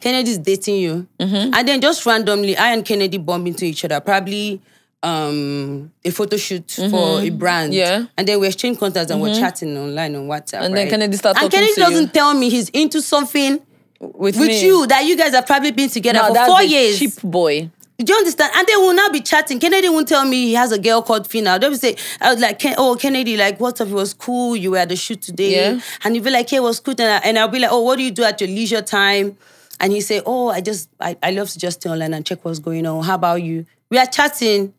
Kennedy's dating you. Mm-hmm. And then just randomly, I and Kennedy bump into each other. Probably um, a photo shoot for a brand. Mm-hmm. Yeah. And then we exchange contacts and we're chatting online on WhatsApp. And then right? Kennedy start talking Kennedy to you. And Kennedy doesn't tell me he's into something With, with me. you that you guys have probably been together Now for that's four a years. cheap boy. Do you understand? And they will now be chatting. Kennedy won't tell me he has a girl called Phyna. They'll say, I was like, oh, Kennedy, like, what's up? It was cool. You were at the shoot today. Yeah. And he'll be like, hey, it was cool. And, I, and I'll be like, oh, what do you do at your leisure time? And he say, oh, I just, I, I love to just stay online and check what's going on. How about you? We are chatting.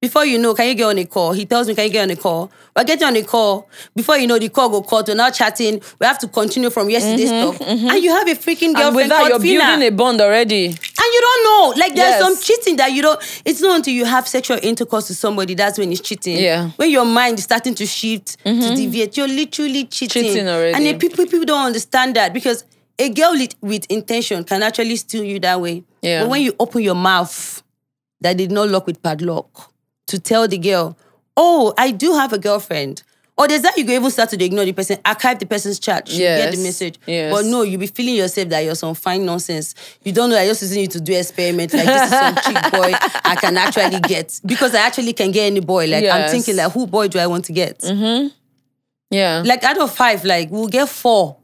Before you know, can you get on a call? He tells me, can you get on a call? We're getting on a call. Before you know, the call go cut. We're now chatting. We have to continue from yesterday's stuff. And you have a freaking Mm-hmm, And with girlfriend that, you're Phyna. building a bond already. And you don't know. Like there's Yes. some cheating that you don't. It's not until you have sexual intercourse with somebody that's when it's cheating. Yeah. Mm-hmm. When your mind is starting to shift to deviate, you're literally cheating. Cheating already. And then people people don't understand that because a girl with, with intention can actually steal you that way. Yeah. But when you open your mouth that did not lock with padlock to tell the girl, oh, I do have a girlfriend. Or there's that you go even start to ignore the person, archive the person's chat, you get the message. yes. But no, you be feeling yourself that you're some fine nonsense. You don't know I just using you to do experiment. Like this is some cheap boy I can actually get. Because I actually can get any boy. Like I'm thinking like who boy do I want to get? Mm-hmm. Yeah. Like out of five, like we'll get four.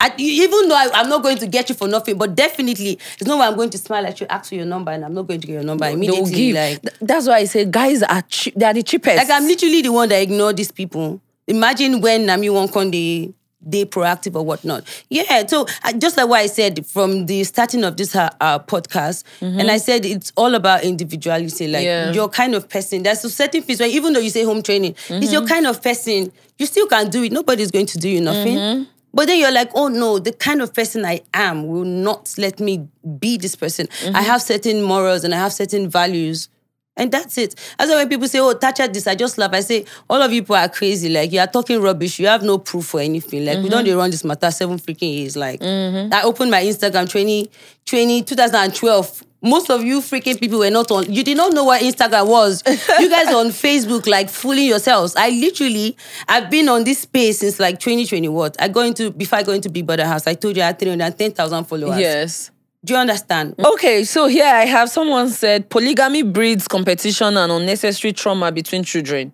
I, even though I, I'm not going to get you for nothing, but definitely it's not where I'm going to smile at you, ask for your number, and I'm not going to get your number will immediately. give. Like, Th- That's why I say guys are. They are the cheapest. like I'm literally the one that ignore these people. Imagine when Nami won't come they they proactive or whatnot. Yeah, so uh, just like what I said from the starting of this uh, uh, podcast, and I said it's all about individuality. Like Yeah. your kind of person. There's a certain things where even though you say home training, it's your kind of person. You still can do it. Nobody's going to do you nothing. But then you're like, oh no, the kind of person I am will not let me be this person. I mm-hmm. have certain morals and I have certain values. And that's it. That's why when people say, oh, touch at this, I just laugh. I say, all of you people are crazy. Like, you are talking rubbish. You have no proof for anything. Like, we don't mm-hmm. dey run this matter seven freaking years. Like, mm-hmm. I opened my Instagram 20, 20, 2012. Most of you freaking people were not on. You did not know what Instagram was. you guys on Facebook, like fooling yourselves. I literally, I've been on this space since like 2020. What? I go into before I go into Big Brother House. I told you I had 310,000 followers. Yes. Do you understand? Okay, so here I have someone said polygamy breeds competition and unnecessary trauma between children.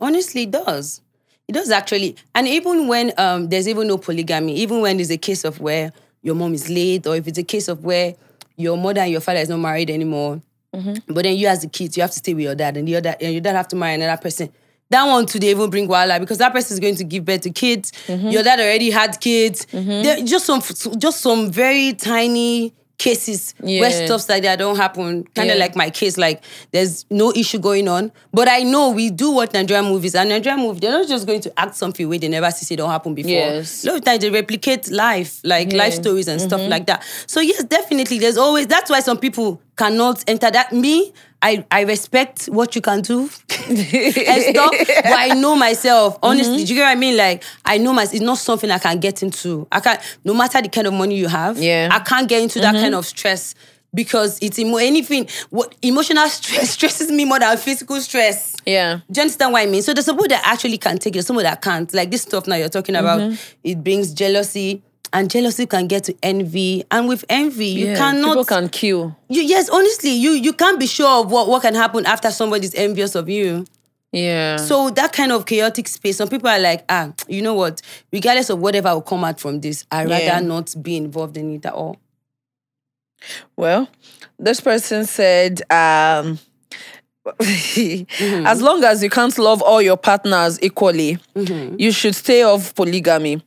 Honestly, it does. It does actually. And even when um, there's even no polygamy, even when there's a case of where your mom is late, or if it's a case of where your mother and your father is not married anymore, mm-hmm. but then you as the kids, you have to stay with your dad, and the other and your dad have to marry another person. That one they even bring wala because that person is going to give birth to kids. Mm-hmm. Your dad already had kids. Mm-hmm. There- just some, just some very tiny cases where Yeah. stuff like that don't happen. Kind of Yeah. like my case, like there's no issue going on. But I know we do watch Nigerian movies, and Nigerian movies, they're not just going to act something where they never see it don't happen before. Yes. A lot of times they replicate life, like life stories and stuff mm-hmm. like that. So yes, definitely, there's always that's why some people cannot enter that. Me, I I respect what you can do and stuff, but I know myself. Honestly, do you get what I mean? Like I know myself. It's not something I can get into. I can't. No matter the kind of money you have, Yeah. I can't get into that kind of stress because it's emo- anything. What emotional stress stresses me more than physical stress. Yeah. Do you understand what I mean? So there's some people that actually can take it, some that can't. Like this stuff now you're talking about, Mm-hmm. it brings jealousy. And jealousy can get to envy. And with envy, you yeah. cannot People can kill. you, yes, honestly, you you can't be sure of what, what can happen after somebody's envious of you. Yeah. So that kind of chaotic space, some people are like, ah, you know what? Regardless of whatever will come out from this, I'd rather not be involved in it at all. Well, this person said, um, as long as you can't love all your partners equally, you should stay off polygamy.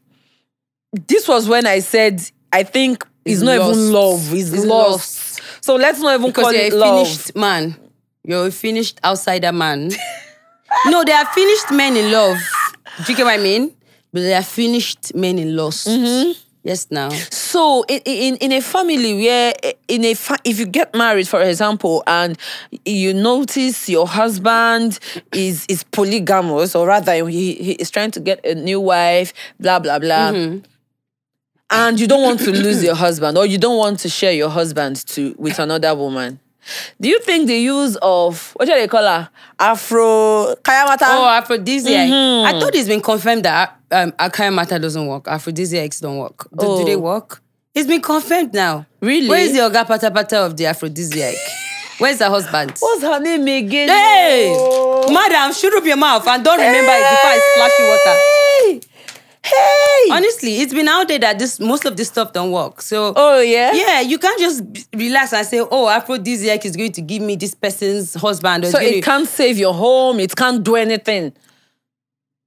This was when I said, I think it's, It's not lost. even love, it's, It's lost. So let's not even Because call you're it a love. finished man. You're a finished outsider man. no, they are finished men in love. Do you get what I mean? But they are finished men in lost. Mm-hmm. Yes, now. So in, in in a family where in a fa- if you get married for example and you notice your husband is is polygamous or rather he, he is trying to get a new wife blah blah blah and you don't want to lose your husband or you don't want to share your husband to with another woman do you think the use of what do they call her afro kayamata Oh, aphrodisiac. Mm-hmm. I thought it's been confirmed that um, Akaya matter doesn't work. Aphrodisiacs don't work. Do, do they Oh. work? It's been confirmed now. Really? Where is the Oga Pata Pata of the aphrodisiac? Where's her husband? what's her name again Hey! Oh. Madam, shut up your mouth and don't remember it before I splash you water. Hey! Honestly, it's been out there that this most of this stuff don't work. So Oh yeah. yeah, you can't just b- relax and say, "Oh, aphrodisiac is going to give me this person's husband." Or So it can't save your home. It can't do anything.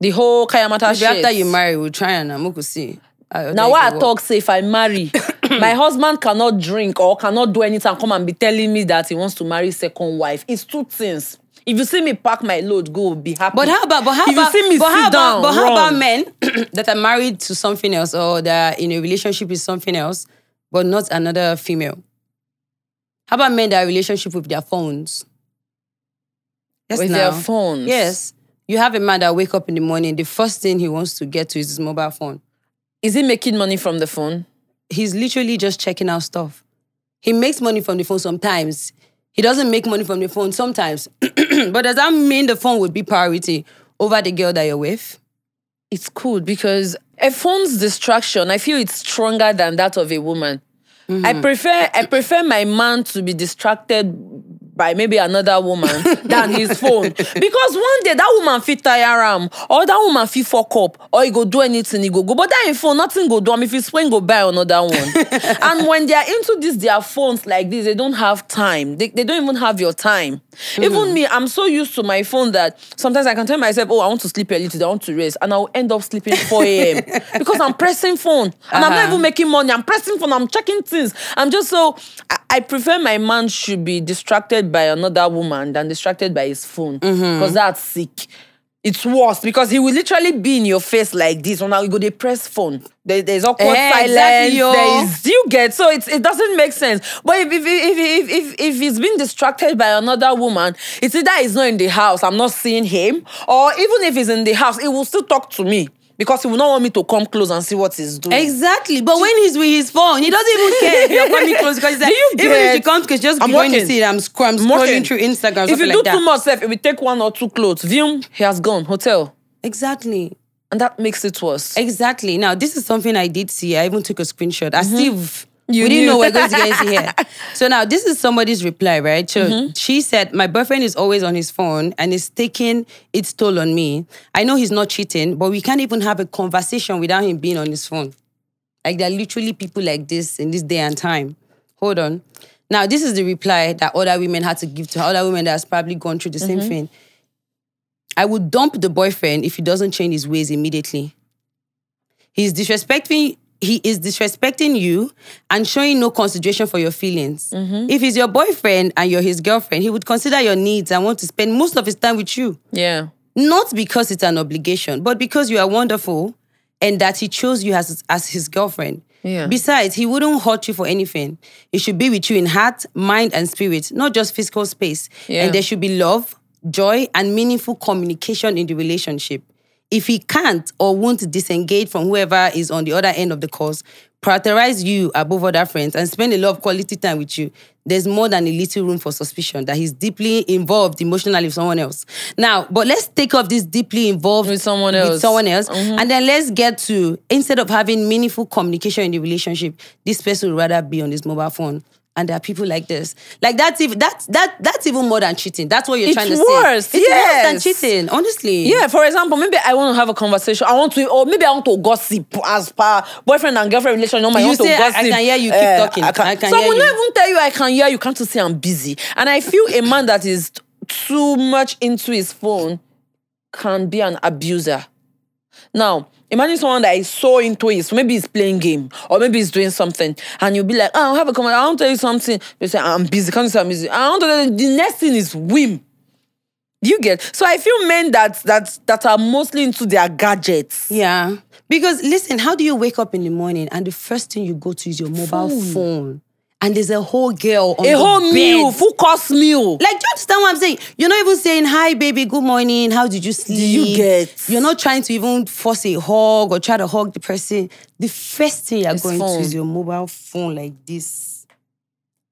The whole Kayamata shit. after you marry, we'll try and I'm going see. Uh, now why it I talk say if I marry, my husband cannot drink or cannot do anything and come and be telling me that he wants to marry second wife. It's two things. If you see me pack my load, go be happy. But how about but how if about you see me but sit how down, about but how about men that are married to something else or that are in a relationship with something else, but not another female? How about men that are in a relationship with their phones? Yes, with now. their phones? Yes. You have a man that wake up in the morning, the first thing he wants to get to is his mobile phone. Is he making money from the phone? He's literally just checking out stuff. He makes money from the phone sometimes. He doesn't make money from the phone sometimes. but does that mean the phone would be priority over the girl that you're with? It's cool because a phone's distraction, I feel it's stronger than that of a woman. I mm-hmm. prefer I prefer my man to be distracted by maybe another woman than his phone. Because one day that woman fit tire am, or that woman fit fuck up, or he go do anything, he go go. But that in phone, nothing go do am. If it's when go buy another one. and when they are into this, their phones like this, they don't have time. They, they don't even have your time. Even me, I'm so used to my phone that sometimes I can tell myself, oh, I want to sleep early today, I want to rest. And I'll end up sleeping 4 a.m. because I'm pressing phone. And I'm not Uh-huh. even making money. I'm pressing phone, I'm checking things. I'm just so I, I prefer my man should be distracted by another woman than distracted by his phone. Because that's sick. it's worse because he will literally be in your face like this. So now you go they press phone. There, there's awkward Eh, silence. exactly, there is you get so it's, it doesn't make sense. But if if, if if if if he's been distracted by another woman, it's either he's not in the house, I'm not seeing him, or even if he's in the house, he will still talk to me because he will not want me to come close and see what he's doing. Exactly. But when he's with his phone, he doesn't even care if you're coming close because he's like, even if he comes close, just I'm going to see it. I'm, I'm scrolling through Instagram, If you like do that. too much, if we take one or two clothes, view he has gone hotel, Exactly. and that makes it worse. Exactly. Now, this is something I did see. I even took a screenshot. As mm-hmm. if You we didn't knew. know we are going to get into here. So now this is somebody's reply, right? So mm-hmm. she said, My boyfriend is always on his phone and is taking its toll on me. I know he's not cheating, but we can't even have a conversation without him being on his phone. Like there are literally people like this in this day and time. Hold on. Now, this is the reply that other women had to give to her, other women that has probably gone through the same mm-hmm. thing. I would dump the boyfriend if he doesn't change his ways immediately. He's disrespecting he is disrespecting you and showing no consideration for your feelings. If he's your boyfriend and you're his girlfriend, he would consider your needs and want to spend most of his time with you. Yeah. Not because it's an obligation, but because you are wonderful and that he chose you as, as his girlfriend. Yeah. Besides, he wouldn't hurt you for anything. He should be with you in heart, mind, and spirit, not just physical space. Yeah. And there should be love, joy, and meaningful communication in the relationship. If he can't or won't disengage from whoever is on the other end of the course, prioritize you above other friends and spend a lot of quality time with you, there's more than a little room for suspicion that he's deeply involved emotionally with someone else. Now, but let's take off this deeply involved With someone With else. Mm-hmm. someone else. And then let's get to instead of having meaningful communication in the relationship, this person would rather be on his mobile phone. And there are people like this. Like that's even that's that that's even more than cheating. That's what you're It's trying to worse, say. It's worse It's worse than cheating, honestly. Yeah, for example, maybe I want to have a conversation. I want to, or maybe I want to gossip as per boyfriend and girlfriend relationship. No, I You want say, to I- I can hear you, keep Eh, talking. I can, I can so hear will you. not even tell you I can hear you. Can't to say I'm busy. And I feel a man that is too much into his phone can be an abuser. Now, imagine someone that is so into it. So maybe he's playing game or maybe he's doing something. And you'll be like, oh, I'll have a comment. I want to tell you something. You say, I'm busy. Can't you say I'm busy? I want to tell you, the next thing is whim. You get so I feel men that that that are mostly into their gadgets. Yeah. Because listen, how do you wake up in the morning and the first thing you go to is your mobile phone? And there's a whole girl on A the whole bed. meal, full course meal. Like, do you understand what I'm saying? You're not even saying, hi, baby, good morning. How did you sleep? Did you get? You're not trying to even force a hug or try to hug the person. The first thing you're It's going phone. to is your mobile phone like this.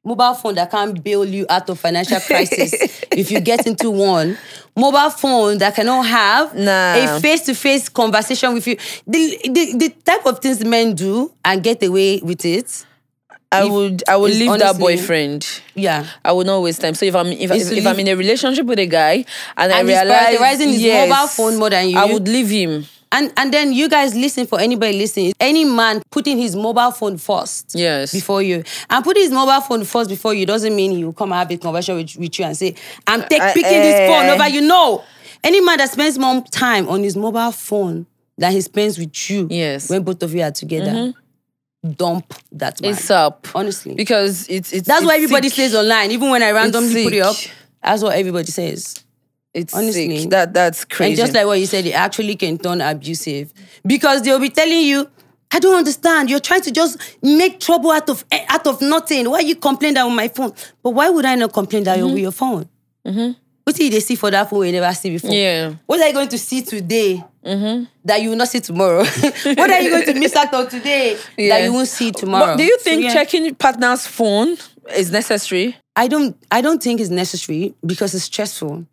Mobile phone that can't bail you out of financial crisis if you get into one. Mobile phone that cannot have Nah. a face-to-face conversation with you. The, the, the type of things men do and get away with it. I If- would I would leave that honestly- boyfriend. Yeah. I would not waste time. So if I'm if, if, if I'm in a relationship with a guy and, I And he's realize prioritizing his yes, mobile phone more than you. I would leave him. And and then you guys listen for anybody listening. Any man putting his mobile phone first. Yes. Before you. And putting his mobile phone first before you doesn't mean he will come and have a conversation with, with you and say, I'm take, Uh, picking this phone eh. over you. No. Any man that spends more time on his mobile phone than he spends with you Yes. Mm-hmm. when both of you are together, dump that man. It's up. Honestly. Because it's it's That's it's what everybody sick. says online. Even when I randomly put it up, that's what everybody says. It's honestly. sick. That that's crazy. And just like what you said, it actually can turn abusive because they'll be telling you, "I don't understand. You're trying to just make trouble out of eh, out of nothing. Why you complain that on my phone? But why would I not complain that Mm-hmm. over your phone? What did they see for that phone you never see before? Yeah. What are you going to see today Mm-hmm. that you will not see tomorrow? what are you going to miss out on today that you won't see tomorrow? But do you So, think yeah. checking partner's phone is necessary? I don't I don't think it's necessary because it's stressful.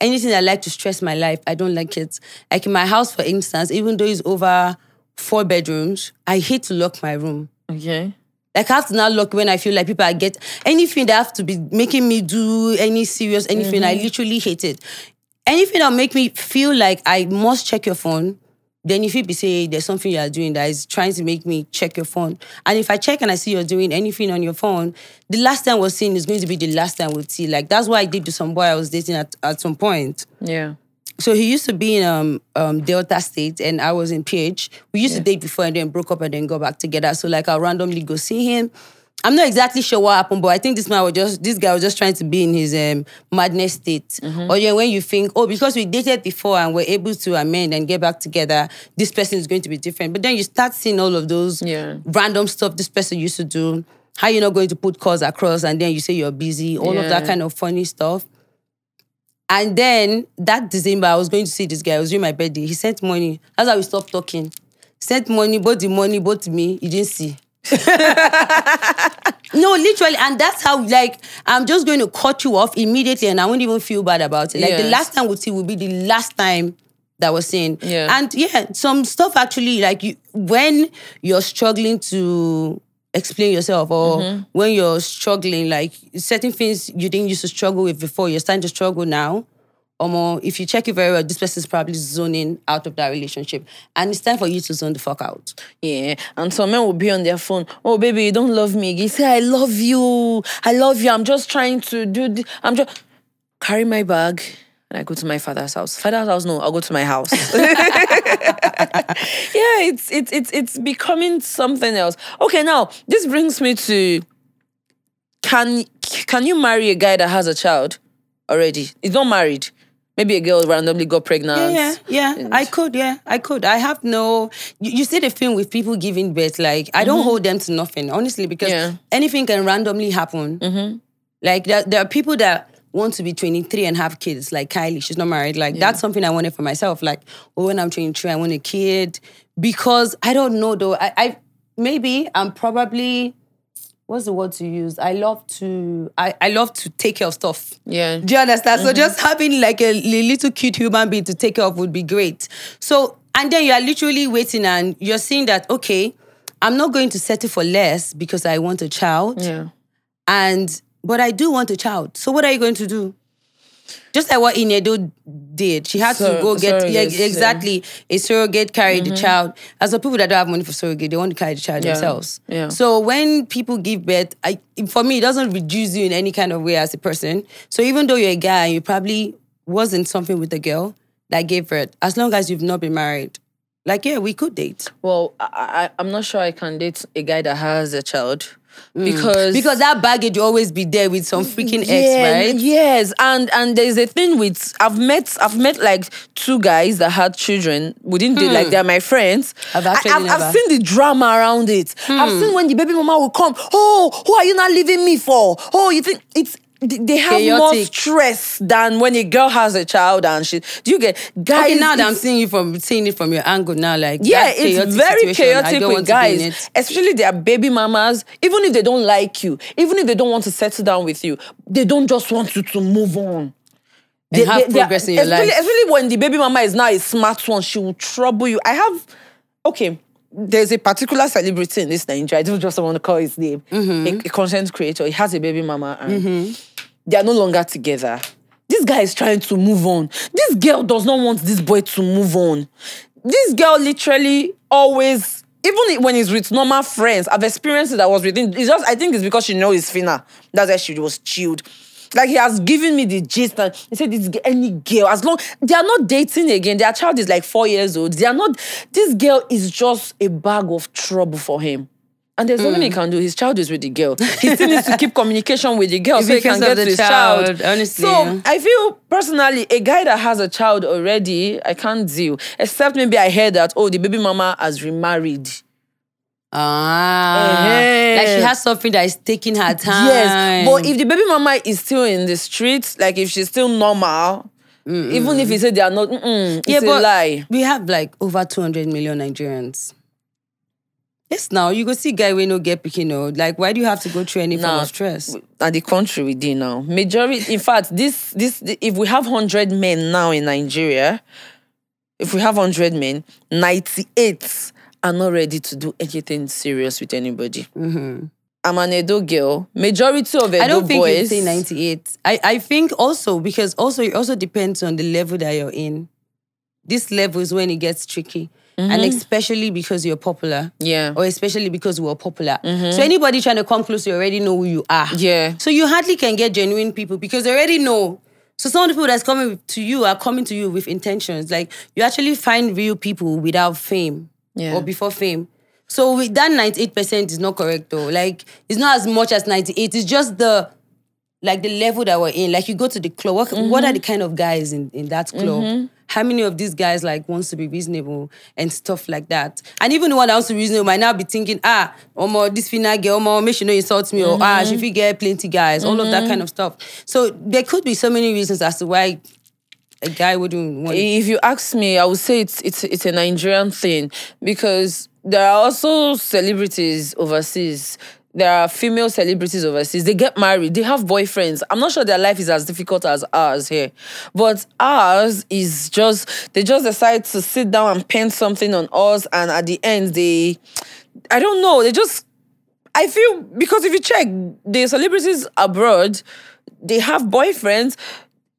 Anything I like to stress my life, I don't like it. Like in my house, for instance, even though it's over four bedrooms, I hate to lock my room. Okay. Like I have to now lock when I feel like people are get anything that have to be making me do any serious anything. I mm-hmm. literally hate it. Anything that make me feel like I must check your phone. Then if you be say there's something you are doing that is trying to make me check your phone, and if I check and I see you're doing anything on your phone, the last time we're seeing is going to be the last time we'll see. Like that's what I did to some boy I was dating at, at some point. Yeah. So he used to be in um, um, Delta State and I was in PH. We used to date before and then broke up and then go back together. So like I'll randomly go see him. I'm not exactly sure what happened, but I think this man was just this guy was just trying to be in his um, madness state. Mm-hmm. Or yeah, when you think, oh, because we dated before and we're able to amend and get back together, this person is going to be different. But then you start seeing all of those Yeah. random stuff this person used to do. How you're not going to put calls across and then you say you're busy, all of that kind of funny stuff. And then that December, I was going to see this guy. I was during my birthday. He sent money. That's how we stopped talking. Sent money, both the money, both me. You didn't see. no, literally, and that's how like I'm just going to cut you off immediately, and I won't even feel bad about it. Like the last time we see will be the last time that we're seeing. Yeah. And yeah, some stuff actually like you when you're struggling to explain yourself or Mm-hmm. when you're struggling, like certain things you didn't used to struggle with before, you're starting to struggle now. Or more, if you check it very well, this person's probably zoning out of that relationship. And it's time for you to zone the fuck out. Yeah, and some men will be on their phone. Oh, baby, you don't love me. You say, I love you. I love you. I'm just trying to do. This. I'm just carry my bag and I go to my father's house. Father's house, no, I'll go to my house. yeah, it's it's it's it's becoming something else. Okay, now this brings me to can can you marry a guy that has a child already? He's not married. Maybe a girl randomly got pregnant. Yeah, yeah, yeah. I could. Yeah, I could. I have no. You, you see the thing with people giving birth. Like I don't mm-hmm. hold them to nothing, honestly, because Yeah. anything can randomly happen. Mm-hmm. Like there, there are people that want to be 23 and have kids, like Kylie. She's not married. Like that's something I wanted for myself. Like oh, when I'm 23, I want a kid because I don't know though. I, I maybe I'm probably. What's the word to use? I love to I, I love to take care of stuff. Yeah. Do you understand? So mm-hmm. just having like a little cute human being to take care of would be great. So and then you are literally waiting and you're seeing that okay, I'm not going to settle for less because I want a child, Yeah. and but I do want a child. So what are you going to do? Just like what Ini Edo did, she had to go get yeah, surrogates, yeah. exactly a surrogate carry the mm-hmm. child. As for people that don't have money for surrogate, they want to carry the child Yeah, themselves. So when people give birth, I for me it doesn't reduce you in any kind of way as a person. So even though you're a guy, you probably wasn't something with a girl that gave birth. As long as you've not been married, like yeah, we could date Well, I, I I'm not sure I can date a guy that has a child because because that baggage will always be there with some freaking ex, right? Yes, and and there's a thing with I've met I've met like two guys that had children. We didn't date like they're my friends. Hmm. I've actually I, have never. Hmm. I've seen the drama around it. I've seen when the baby mama will come. Oh, who are you not leaving me for? Oh, you think it's they they have more stress than when a girl has a child and she. Do you get guys? Okay, now that I'm seeing you from seeing it from your angle now, like yeah, that it's very chaotic with want to be in guys, especially their baby mamas. Even if they don't like you, even if they don't want to settle down with you, they don't just want you to move on. And have they- they are- progress in your especially, life. Especially when the baby mama is now a smart one, she will trouble you. I have, okay, there's a particular celebrity in this Nigeria. I don't just want to call his name. Mm-hmm. A, a content creator. He has a baby mama, and they are no longer together. This guy is trying to move on. This girl does not want this boy to move on. This girl literally always, even when he's with normal friends, I've experienced that I was with him. It's just, I think it's because she knows he's finna. That's why she was chilled. Like he has given me the gist and he said this any girl as long they are not dating again. Their child is like four years old. They are not. This girl is just a bag of trouble for him. And there's nothing he hmm. can do. His child is with the girl. He still needs to keep communication with the girl so he can get to his child, child. honestly, So yeah. I feel personally, a guy that has a child already, I can't deal. Except maybe I heard that, oh, the baby mama has remarried. Ah, Eh-heh. like she has something that is taking her time. Yes. But if the baby mama is still in the streets, like if she's still normal, even if you said they are not, it's yeah, a but lie. we have like over 200 million Nigerians. Yes, now you go see guy we no get picking out. Like, why do you have to go through any form of stress? At the country we did now. Majority, in fact, this this if we have hundred men now in Nigeria, if we have hundred men, ninety eight are not ready to do anything serious with anybody. I'm an Edo girl. Majority of Edo Mm-hmm. I don't think boys. you'd say 98. I, I think also because also it also depends on the level that you're in. This level is when it gets tricky. And especially because you're popular. Yeah. Or especially because we're popular. So anybody trying to come close, you already know who you are. Yeah. So you hardly can get genuine people because they already know. So some of the people that's coming to you are coming to you with intentions. Like you actually find real people without fame Yeah. or before fame. So with that 98% is not correct though. Like it's not as much as 98. It's just the like the level that we're in. Like you go to the club. What, what are the kind of guys in, in that club? How many of these guys like wants to be reasonable and stuff like that? And even the one that wants to be reasonable might now be thinking, ah, oh Omo, this Phyna girl, Omo, make sure no insult me, or ah, she fit get plenty guys, all of that kind of stuff. So there could be so many reasons as to why a guy wouldn't want If you ask me, I would say it's it's it's a Nigerian thing because there are also celebrities overseas. There are female celebrities overseas. They get married. They have boyfriends. I'm not sure their life is as difficult as ours here, but ours is just they just decide to sit down and paint something on us, and at the end they, I don't know, they just I feel because if you check the celebrities abroad, they have boyfriends.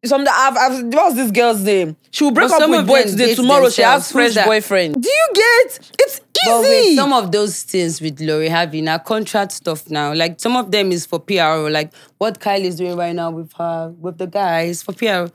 Some that I've, I've what's this girl's name? She will break But up with boy today. Tomorrow she has fresh boyfriend. Do you get? It's easy. some of those things with Lori Harvey, now contract stuff now, like some of them is for PR, like what Kylie is doing right now with her, with the guys for PR.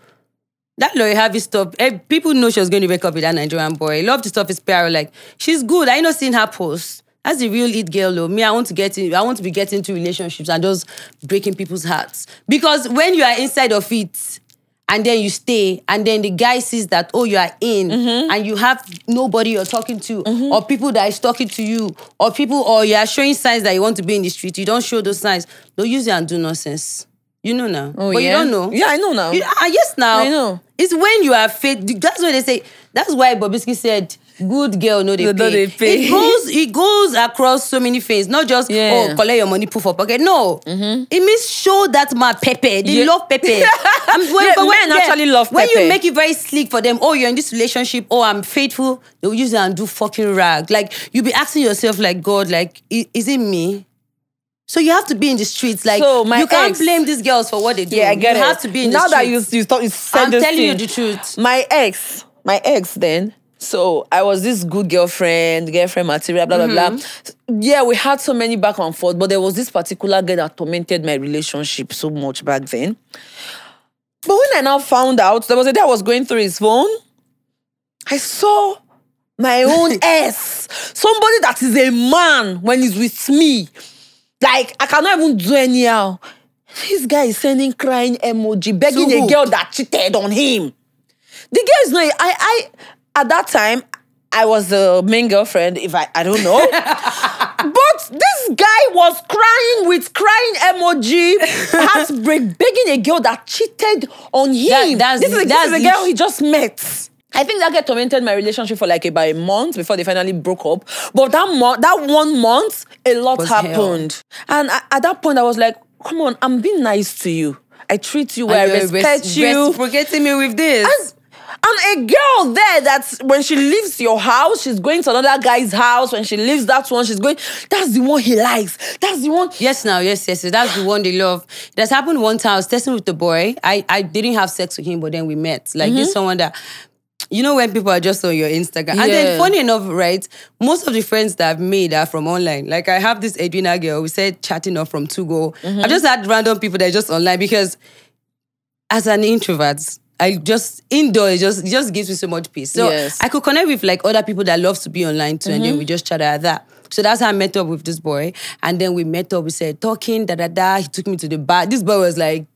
That Lori Harvey stuff, eh, people know she was going to break up with that Nigerian boy. Lot of the stuff is PR, like she's good. I not seen her post. That's the real it girl though. Me, I want to get in, I want to be getting into relationships and just breaking people's hearts. Because when you are inside of it, and then you stay, and then the guy sees that, oh, you are in, and you have nobody you're talking to, or people that is talking to you, or people, or you are showing signs that you want to be in the street, you don't show those signs. Don't use it and do nonsense. You know now. Oh, but yeah? you don't know. Yeah, I know now. You- ah, yes, now. I know. It's when you are faith. That's what they say. That's why Bobrisky said, "Good girl, no they No, pay." they pay. It goes, it goes across so many things. Not just Yeah. Mm-hmm. oh, collect your money, put for pocket. No, it means show that my Pepe. They Yeah. love Pepe. Um, Yeah, men actually love When you make it very slick for them, oh, you're in this relationship. Oh, I'm faithful. They'll use it and do fucking rag. Like you be asking yourself, like God, like is it me? So you have to be in the streets. Like So, you can't ex- blame these girls for what they do. yeah, I get you it. have to be in the now that you you thought you said I'm telling you the truth. My ex, my ex then. So I was this good girlfriend, girlfriend material, blah blah Mm-hmm. blah. Yeah, we had so many back and forth, but there was this particular girl that tormented my relationship so much back then. But when I now found out, there was a day I was going through his phone. I saw my own ass. somebody that is a man when he's with me. Like I cannot even do any anyhow. This guy is sending crying emoji, begging To a girl that cheated on him. The girl is not. I I at that time I was the main girlfriend. If I I don't know, but this guy was crying with crying emoji, heartbreak, begging a girl that cheated on him. That- this is, this is the a girl he just met. I think that guy tormented my relationship for like about a month before they finally broke up. But that month, that one month, a lot Was hell. happened. And I- at that point, I was like, "Come on, I'm being nice to you. I treat you well. I respect res- you." Reciprocating me with this. And, and a girl there that when she leaves your house, she's going to another guy's house. When she leaves that one, she's going, that's the one he likes. That's the one. Yes, now, yes, yes, yes. That's the one they love. It has happened one time. I was testing with the boy. I, I didn't have sex with him, but then we met. Like this mm-hmm. someone that you know when people are just on your Instagram. And then funny enough, right? Most of the friends that I've made are from online. Like I have this Edwina girl, we said chatting up from Togo. I've mm-hmm. just had random people that are just online because as an introvert, I just indoor it just it just gives me so much peace. So Yes. I could connect with like other people that love to be online too, and then mm-hmm. we just chat at that. So that's how I met up with this boy. And then we met up, we said talking, da da da. He took me to the bar. This boy was like,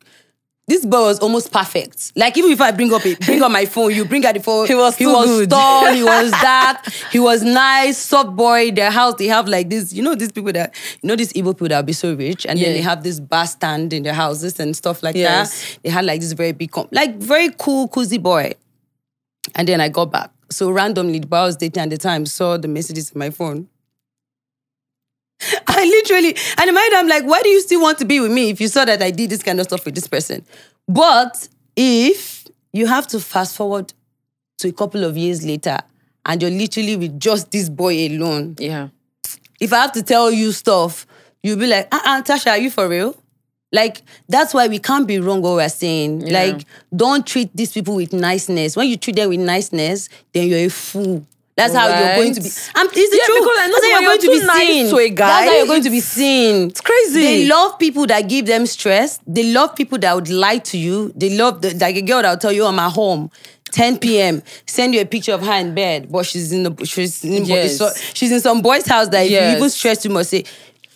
this boy was almost perfect. Like even if I bring up it, bring up my phone, you bring out the phone. He was he was good. tall, he was dark, he was nice, soft boy. Their house, they have like this, you know, these people that you know these evil people that will be so rich, and then they have this bar stand in their houses and stuff like Yes. that. They had like this very big, comp- like very cool, cozy boy. And then I got back. So randomly, the boy I was dating at the time saw the messages in my phone. I literally, and in my head, I'm like, why do you still want to be with me if you saw that I did this kind of stuff with this person? But if you have to fast forward to a couple of years later and you're literally with just this boy alone, Yeah. if I have to tell you stuff, you'll be like, uh uh Tacha, are you for real? Like, that's why we can't be wrong what we're saying. Yeah. Like, don't treat these people with niceness. When you treat them with niceness, then you're a fool. That's how you're going to be. Right. Um, it's the Yeah, truth. because I know That's how you're going to be nice seen. to a guy, That's how you're going to be it's- seen. It's crazy. They love people that give them stress. They love people that would lie to you. They love the, like a girl that will tell you, "I'm at home." 10 p.m. Send you a picture of her in bed, but she's in the she's in Yes. she's in some boy's house that if Yes. you even stress too much, say,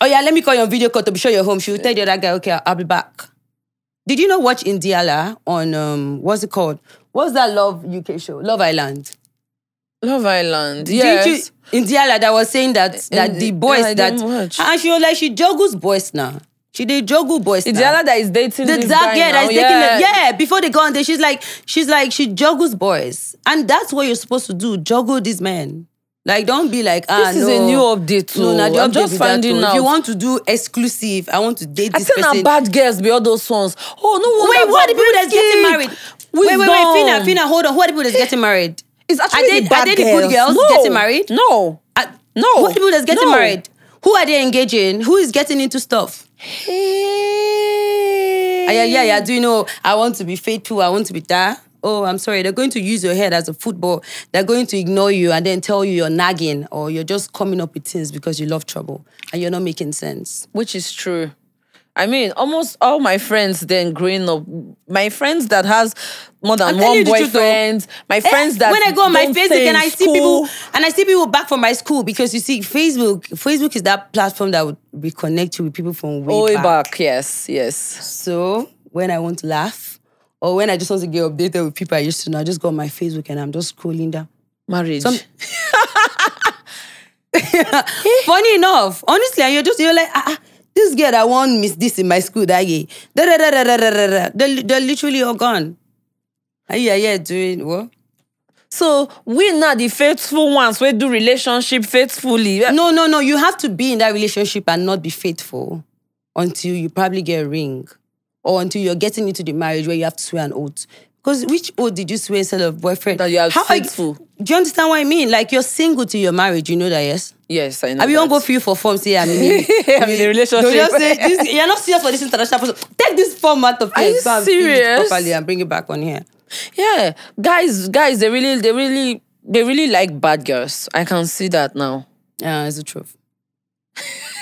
"Oh yeah, let me call you on video call to be sure you're home." She will tell the other guy, "Okay, I'll be back." Did you not watch Indiala on um what's it called? What's that Love UK show? Love Island. Love Island. Did Yes. you Indiala that was saying that that In- the boys I that and she was like she juggles boys now. She did juggle boys It's now. the other that is dating the this that guy girl now. that's taking yeah. the, yeah before they go on there she's like she's like she juggles boys and that's what you're supposed to do juggle these men like don't be like ah This is no. a new update, no oh. nah, I'm just finding oh. if you want to do exclusive I want to date I this now person bad girls be all those ones. Oh no wait what are the people that's getting married wait wait wait Phyna Phyna hold on who are the people that's getting married It's actually Are they- the bad are they the girls. good girls no. getting married? No. Uh, No. who are the people that's getting No. married who are they engaging who is getting into stuff Hey. Ah, yeah, yeah, yeah. Do you know? I want to be faithful. I want to be that. Oh, I'm sorry. They're going to use your head as a football. They're going to ignore you and then tell you you're nagging or you're just coming up with things because you love trouble and you're not making sense. Which is true. I mean, almost all my friends then growing up, my friends that has more than one you the truth, though. boyfriend, my Eh, friends that when I go on my Facebook and I see people and I see people back from my school because you see Facebook, Facebook is that platform that would reconnect you with people from way, way back. back. Yes, yes. So when I want to laugh or when I just want to get updated with people I used to know, I just go on my Facebook and I'm just scrolling down. Marriage. Some- Funny enough, honestly, and you're just you're like, ah, ah, this girl that won miss this in my school that year. Da, da, da, da, da, da, da, da. They're, they're literally all gone. Ah, yeah, yeah, doing what? so we not the faithful ones we do relationship faithfully. No, no, no. You have to be in that relationship and not be faithful until you probably get a ring or until you're getting into the marriage where you have to swear an oath. Because which oath did you swear instead of boyfriend? That you are How faithful. do you understand what I mean? Like you're single till your marriage. You know that, yes? Yes, I know. I mean, you won't go fill for form, say, I mean, I'm in a relationship. Say, this, you're not serious for this international person. Take this form out of Are you go and fill it serious? properly and bring it back on here. Yeah, guys, guys, they really, they really, they really like bad girls. I can see that now. Yeah, it's the truth.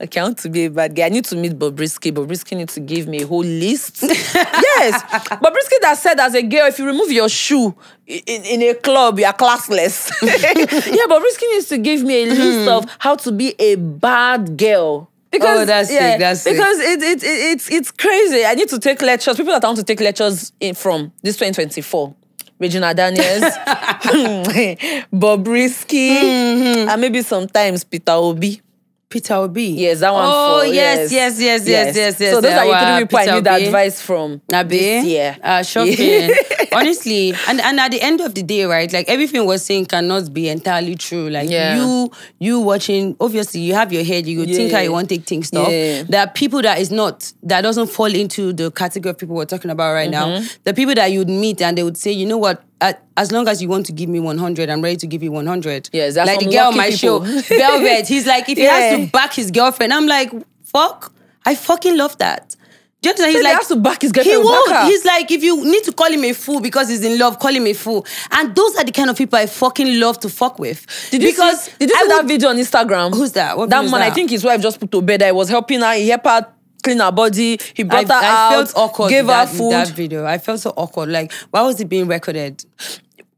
Okay, I want to be a bad guy. I need to meet Bobrisky. Bobrisky needs to give me a whole list. yes, Bobrisky that said as a girl, if you remove your shoe in, in a club, you are classless. yeah, Bobrisky needs to give me a list hmm. of how to be a bad girl. Because Oh, that's sick, yeah, that's sick. because it, it, it, it's it's crazy. I need to take lectures. People that want to take lectures in from this 2024. Regina Daniels, Bobrisky, Mm-hmm. and maybe sometimes Peter Obi. Peter Obi. Yes, that one. Oh, for, yes, yes, yes, yes, yes, yes. So those are Our the three people I Peter need Obi. advice from Abi? Yeah. year. Uh, shocking. Honestly, and, and at the end of the day, right, like everything we're saying cannot be entirely true. Like Yeah. you, you watching, obviously you have your head, you think how you want to take things stuff. Yeah. There are people that is not, that doesn't fall into the category of people we're talking about right now. Mm-hmm. The people that you'd meet and they would say, you know what, as long as you want to give me 100, I'm ready to give you 100. Yes, that's like the girl on my show, people. Velvet. He's like, if he has to back his girlfriend, I'm like, fuck, I fucking love that. Do you understand? He's he like, has to back his girlfriend won't. backer. He's like, if you need to call him a fool because he's in love, call him a fool. And those are the kind of people I fucking love to fuck with. Did you because see, did you I that would- video on Instagram? Who's that? What that man, I think his wife just put to bed. I was helping her. He helped her clean her body. He I, brought her I out. felt awkward. Gave with her food. that video. I felt so awkward. Like, why was it being recorded?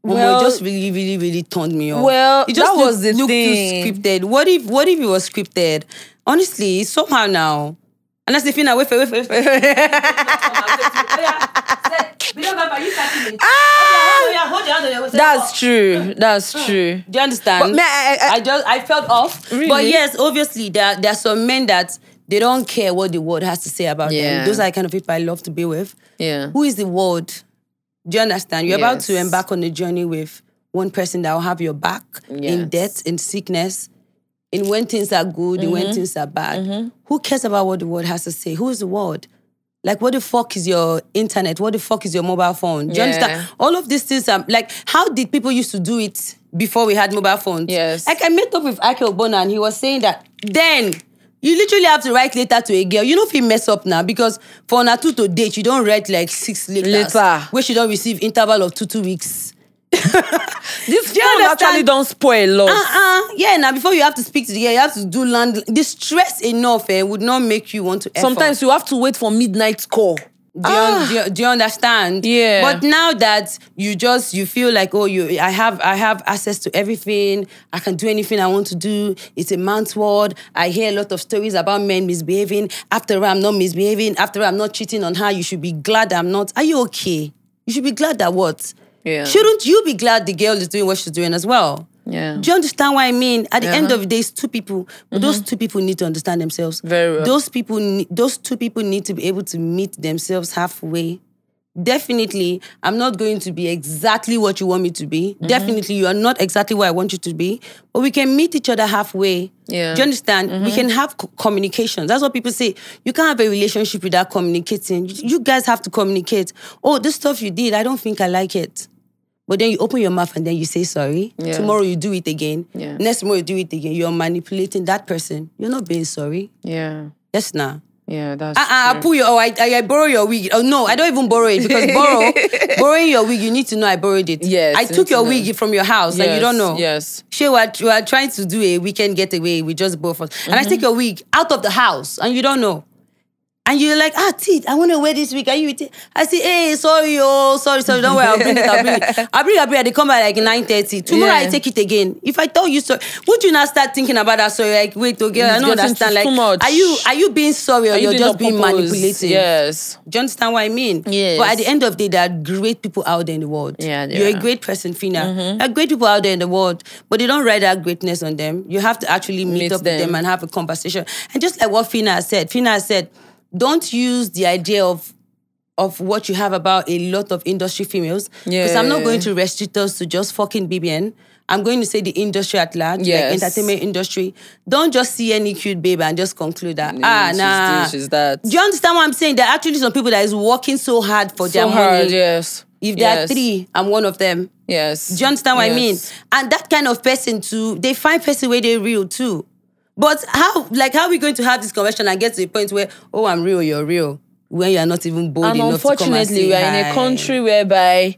Well, it just really, really, really turned me off. Well, it just that was looked, the looked thing. too scripted. What if, what if it was scripted? Honestly, somehow now. And that's the thing. Now, wait for, wait for, wait for. That's true. That's true. Do you understand? But me, I- I- I- just I felt off. Really? But yes, obviously there there are some men that they don't care what the world has to say about Yeah. them. Those are the kind of people I love to be with. Yeah. Who is the world? Do you understand? You're about to embark on a journey with one person that will have your back in Yes. death, in sickness, in when things are good, in Mm-hmm. when things are bad. Who cares about what the world has to say? Who is the world? Like, what the fuck is your internet? What the fuck is your mobile phone? Do you Yeah. understand? All of these things are like, how did people used to do it before we had mobile phones? Yes. Like, I met up with Ike Obona and he was saying that then you literally have to write letter to a girl. You know if you mess up now because for Natu to date, you don't write like six letters. Later. Where she don't receive interval of two, two weeks. This phone actually don't spoil a lot. uh-uh. Yeah, now before you have to speak to the girl, you have to do land. The stress enough eh, would not make you want to. F Sometimes you have to wait for midnight call. Do you, un- do, you, do you understand? Yeah. But now that you just you feel like oh you I have I have access to everything. I can do anything I want to do. It's a man's world. I hear a lot of stories about men misbehaving. After I'm not misbehaving. After I'm not cheating on her. You should be glad I'm not. Are you okay? You should be glad that what? Yeah. Shouldn't you be glad the girl is doing what she's doing as well? Yeah. Do you understand what I mean? At the end Uh-huh. of the day, it's two people. But those two people need to understand themselves. Very well. Those people, those two people need to be able to meet themselves halfway. Definitely, I'm not going to be exactly what you want me to be. Mm-hmm. Definitely, you are not exactly what I want you to be. But we can meet each other halfway. Yeah. Do you understand? Mm-hmm. We can have co- communication. That's what people say. You can't have a relationship without communicating. You guys have to communicate. Oh, this stuff you did, I don't think I like it. But then you open your mouth and then you say sorry. Yeah. Tomorrow you do it again. Yeah. Next tomorrow you do it again. You're manipulating that person. You're not being sorry. Yeah. Yes, now. Yeah, that's Uh, uh, I pull your, oh, I, I, I borrow your wig. Oh, no, I don't even borrow it because borrow, borrowing your wig, you need to know I borrowed it. Yes, I took need to your wig from your house and you don't know. Yes. She were, you are trying to do a weekend getaway with just both of us. And I Mm-hmm. take your wig out of the house and you don't know. And you're like, ah, Tit, I want to wear this wig. Are you with it? I say, hey, sorry, oh, sorry, sorry. Don't worry, I'll bring it, I'll bring it. I'll bring it, I'll bring it. They come by like 9.30. Tomorrow I take it again. If I tell you sorry, would you not start thinking about that story? Like, wait, okay, I don't understand. too Like, much. are you are you being sorry or Are you you're doing just being manipulative? Yes. Do you understand what I mean? Yes. But at the end of the day, there are great people out there in the world. Yeah, You're are. Mm-hmm. a great person, Phyna. There are great people out there in the world, but they don't write that greatness on them. You have to actually meet, Meet up with them. them and have a conversation. And just like what Phyna said, Phyna said, don't use the idea of of what you have about a lot of industry females. Because I'm not going to restrict us to just fucking BBN. I'm going to say the industry at large, Yes. like entertainment industry. Don't just see any cute babe and just conclude that. ah, she's nah. this, she's that. Do you understand what I'm saying? There are actually some people that is working so hard for their hard, money. yes. If there yes. are three, I'm one of them. Yes. Do you understand what I mean? And that kind of person too, they find person where they real too. But how, like, how are we going to have this conversation and get to the point where, oh, I'm real, you're real, when you're not even bold And enough to come and unfortunately, we are in a country whereby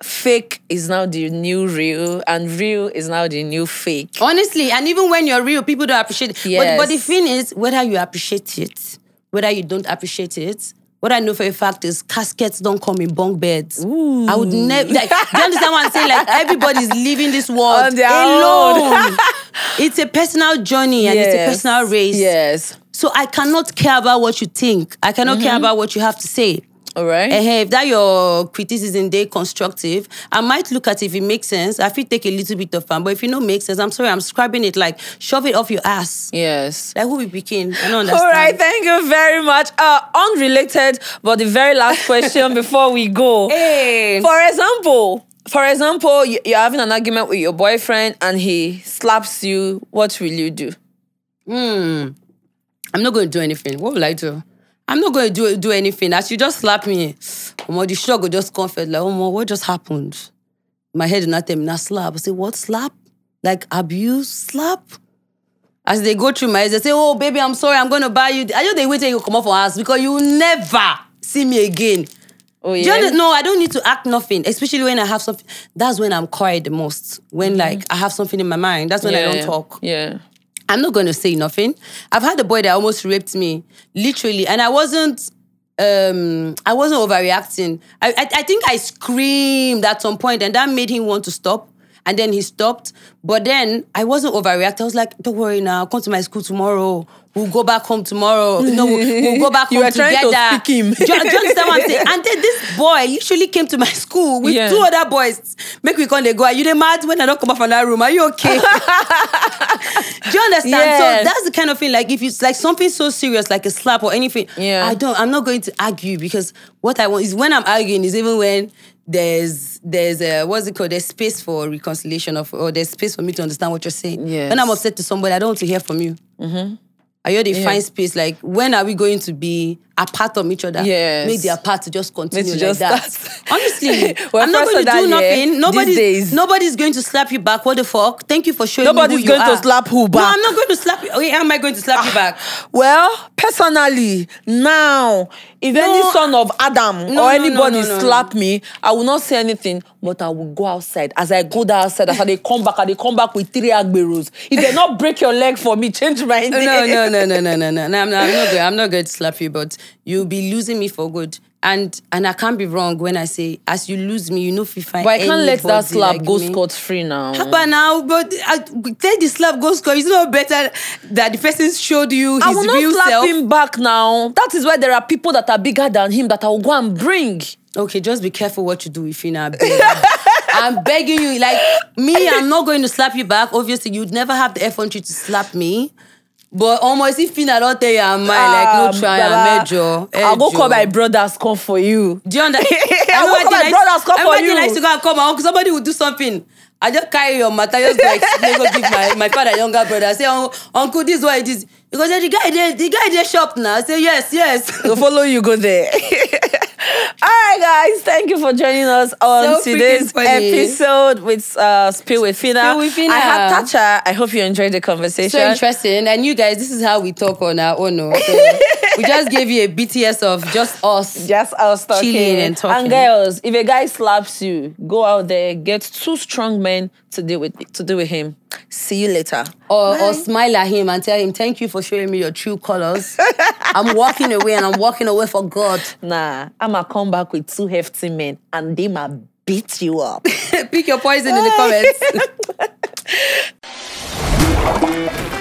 fake is now the new real and real is now the new fake. Honestly, and even when you're real, people don't appreciate it. But, but the thing is, whether you appreciate it, whether you don't appreciate it, what I know for a fact is caskets don't come in bunk beds. I would never like do you understand what I'm saying? Like everybody's leaving this world alone. it's a personal journey and it's a personal race. Yes. So I cannot care about what you think. I cannot Mm-hmm. care about what you have to say. All right. Eh, if that your criticism they constructive, I might look at it if it makes sense. I feel take a little bit of fun, but if it don't make sense, I'm sorry, I'm scrubbing it like shove it off your ass. Yes. Like who we picking? I don't understand. All right, thank you very much. Uh, unrelated, but the very last question before we go. Hey. For example, for example, you- you're having an argument with your boyfriend and he slaps you. What will you do? Hmm. I'm not going to do anything. What will I do? I'm not going to do do anything. As you just slap me, Omo, the shock will just comfort. Like, oh, what just happened? My head not tell me, not slap. I say, what slap? Like abuse slap? As they go through my eyes, they say, oh, baby, I'm sorry, I'm going to buy you. I know they wait till you come off for us because you never see me again. Oh you under- no, I don't need to act nothing, especially when I have something. That's when I'm quiet the most. When mm-hmm. like I have something in my mind. That's when I don't talk. Yeah. I'm not going to say nothing. I've had a boy that almost raped me, literally, and I wasn't. Um, I wasn't overreacting. I, I I think I screamed at some point, and that made him want to stop. And then he stopped. But then I wasn't overreacting. I was like, "Don't worry now. Come to my school tomorrow. We'll go back home tomorrow. No, we'll, we'll go back You home to together." speak him. Do, you, do you understand what I'm saying? And then this boy literally came to my school with Yeah. two other boys. Make we come they go. Are you the mad when I don't come out from that room? Are you okay? Do you understand? Yes. So that's the kind of thing. Like if it's like something so serious, like a slap or anything, Yeah. I don't. I'm not going to argue because what I want is when I'm arguing is even when there's there's a what's it called? There's space for reconciliation of or there's space for me to understand what you're saying. Yes. When I'm upset to somebody, I don't want to hear from you. Mm-hmm. Are you the Yeah. fine space? Like when are we going to be apart from each other, Yes. make their part to just continue to like just that. start. Honestly, Well, I'm not going to do nothing. Nobody's nobody's going to slap you back. What the fuck? Thank you for showing Nobody's me who going to slap who back? No. I'm not going to slap you. Okay, how am I going to slap you ah, back? Well, personally, now, if No, any son of Adam no, or anybody no, slap me, I will not say anything, but I will go outside. As I go there outside, as I they come back, I they come back with three agberos. If they not break your leg for me, change my name. no, no, no, no, no, no, no, no. I'm not, I'm not going. I'm not going to slap you, but you'll be losing me for good. And and I can't be wrong when I say, as you lose me, you know, if. But I can't let that slap like go scot free now. But now, but uh, take the slap go score. It's not better that the person showed you his I will not slap self. him back now. That is why there are people that are bigger than him that I will go and bring. Okay, just be careful what you do not beg. I'm begging you, like me, I'm not going to slap you back. Obviously, you'd never have the effrontery to slap me. But almost if Fina don't tell you I'm mine, like no try, I'm major. I'll go call my brothers come for you. Do you understand? I will call my brothers come for you. I used to go and call my uncle. Somebody will do something. I just carry your matter, just go explain, go give my, my father younger brother. I say, "Un- uncle, this is what it is. Because the guy there, the guy there shop now. I say, yes, yes. to follow you go there. All right, guys, thank you for joining us on So today's episode with uh, Spill with Phyna. Spill with Phyna. I had Tacha. I hope you enjoyed the conversation. so interesting. And you guys, this is how we talk on our own. So we just gave you a BTS of just us. Just us talking. Chilling and talking. And girls, if a guy slaps you, go out there, get two strong men to deal with to deal with him. See you later. Or, or smile at him and tell him, thank you for showing me your true colors. I'm walking away and I'm walking away for God. Nah, I'ma come back with two hefty men and they might beat you up. Pick your poison in the comments.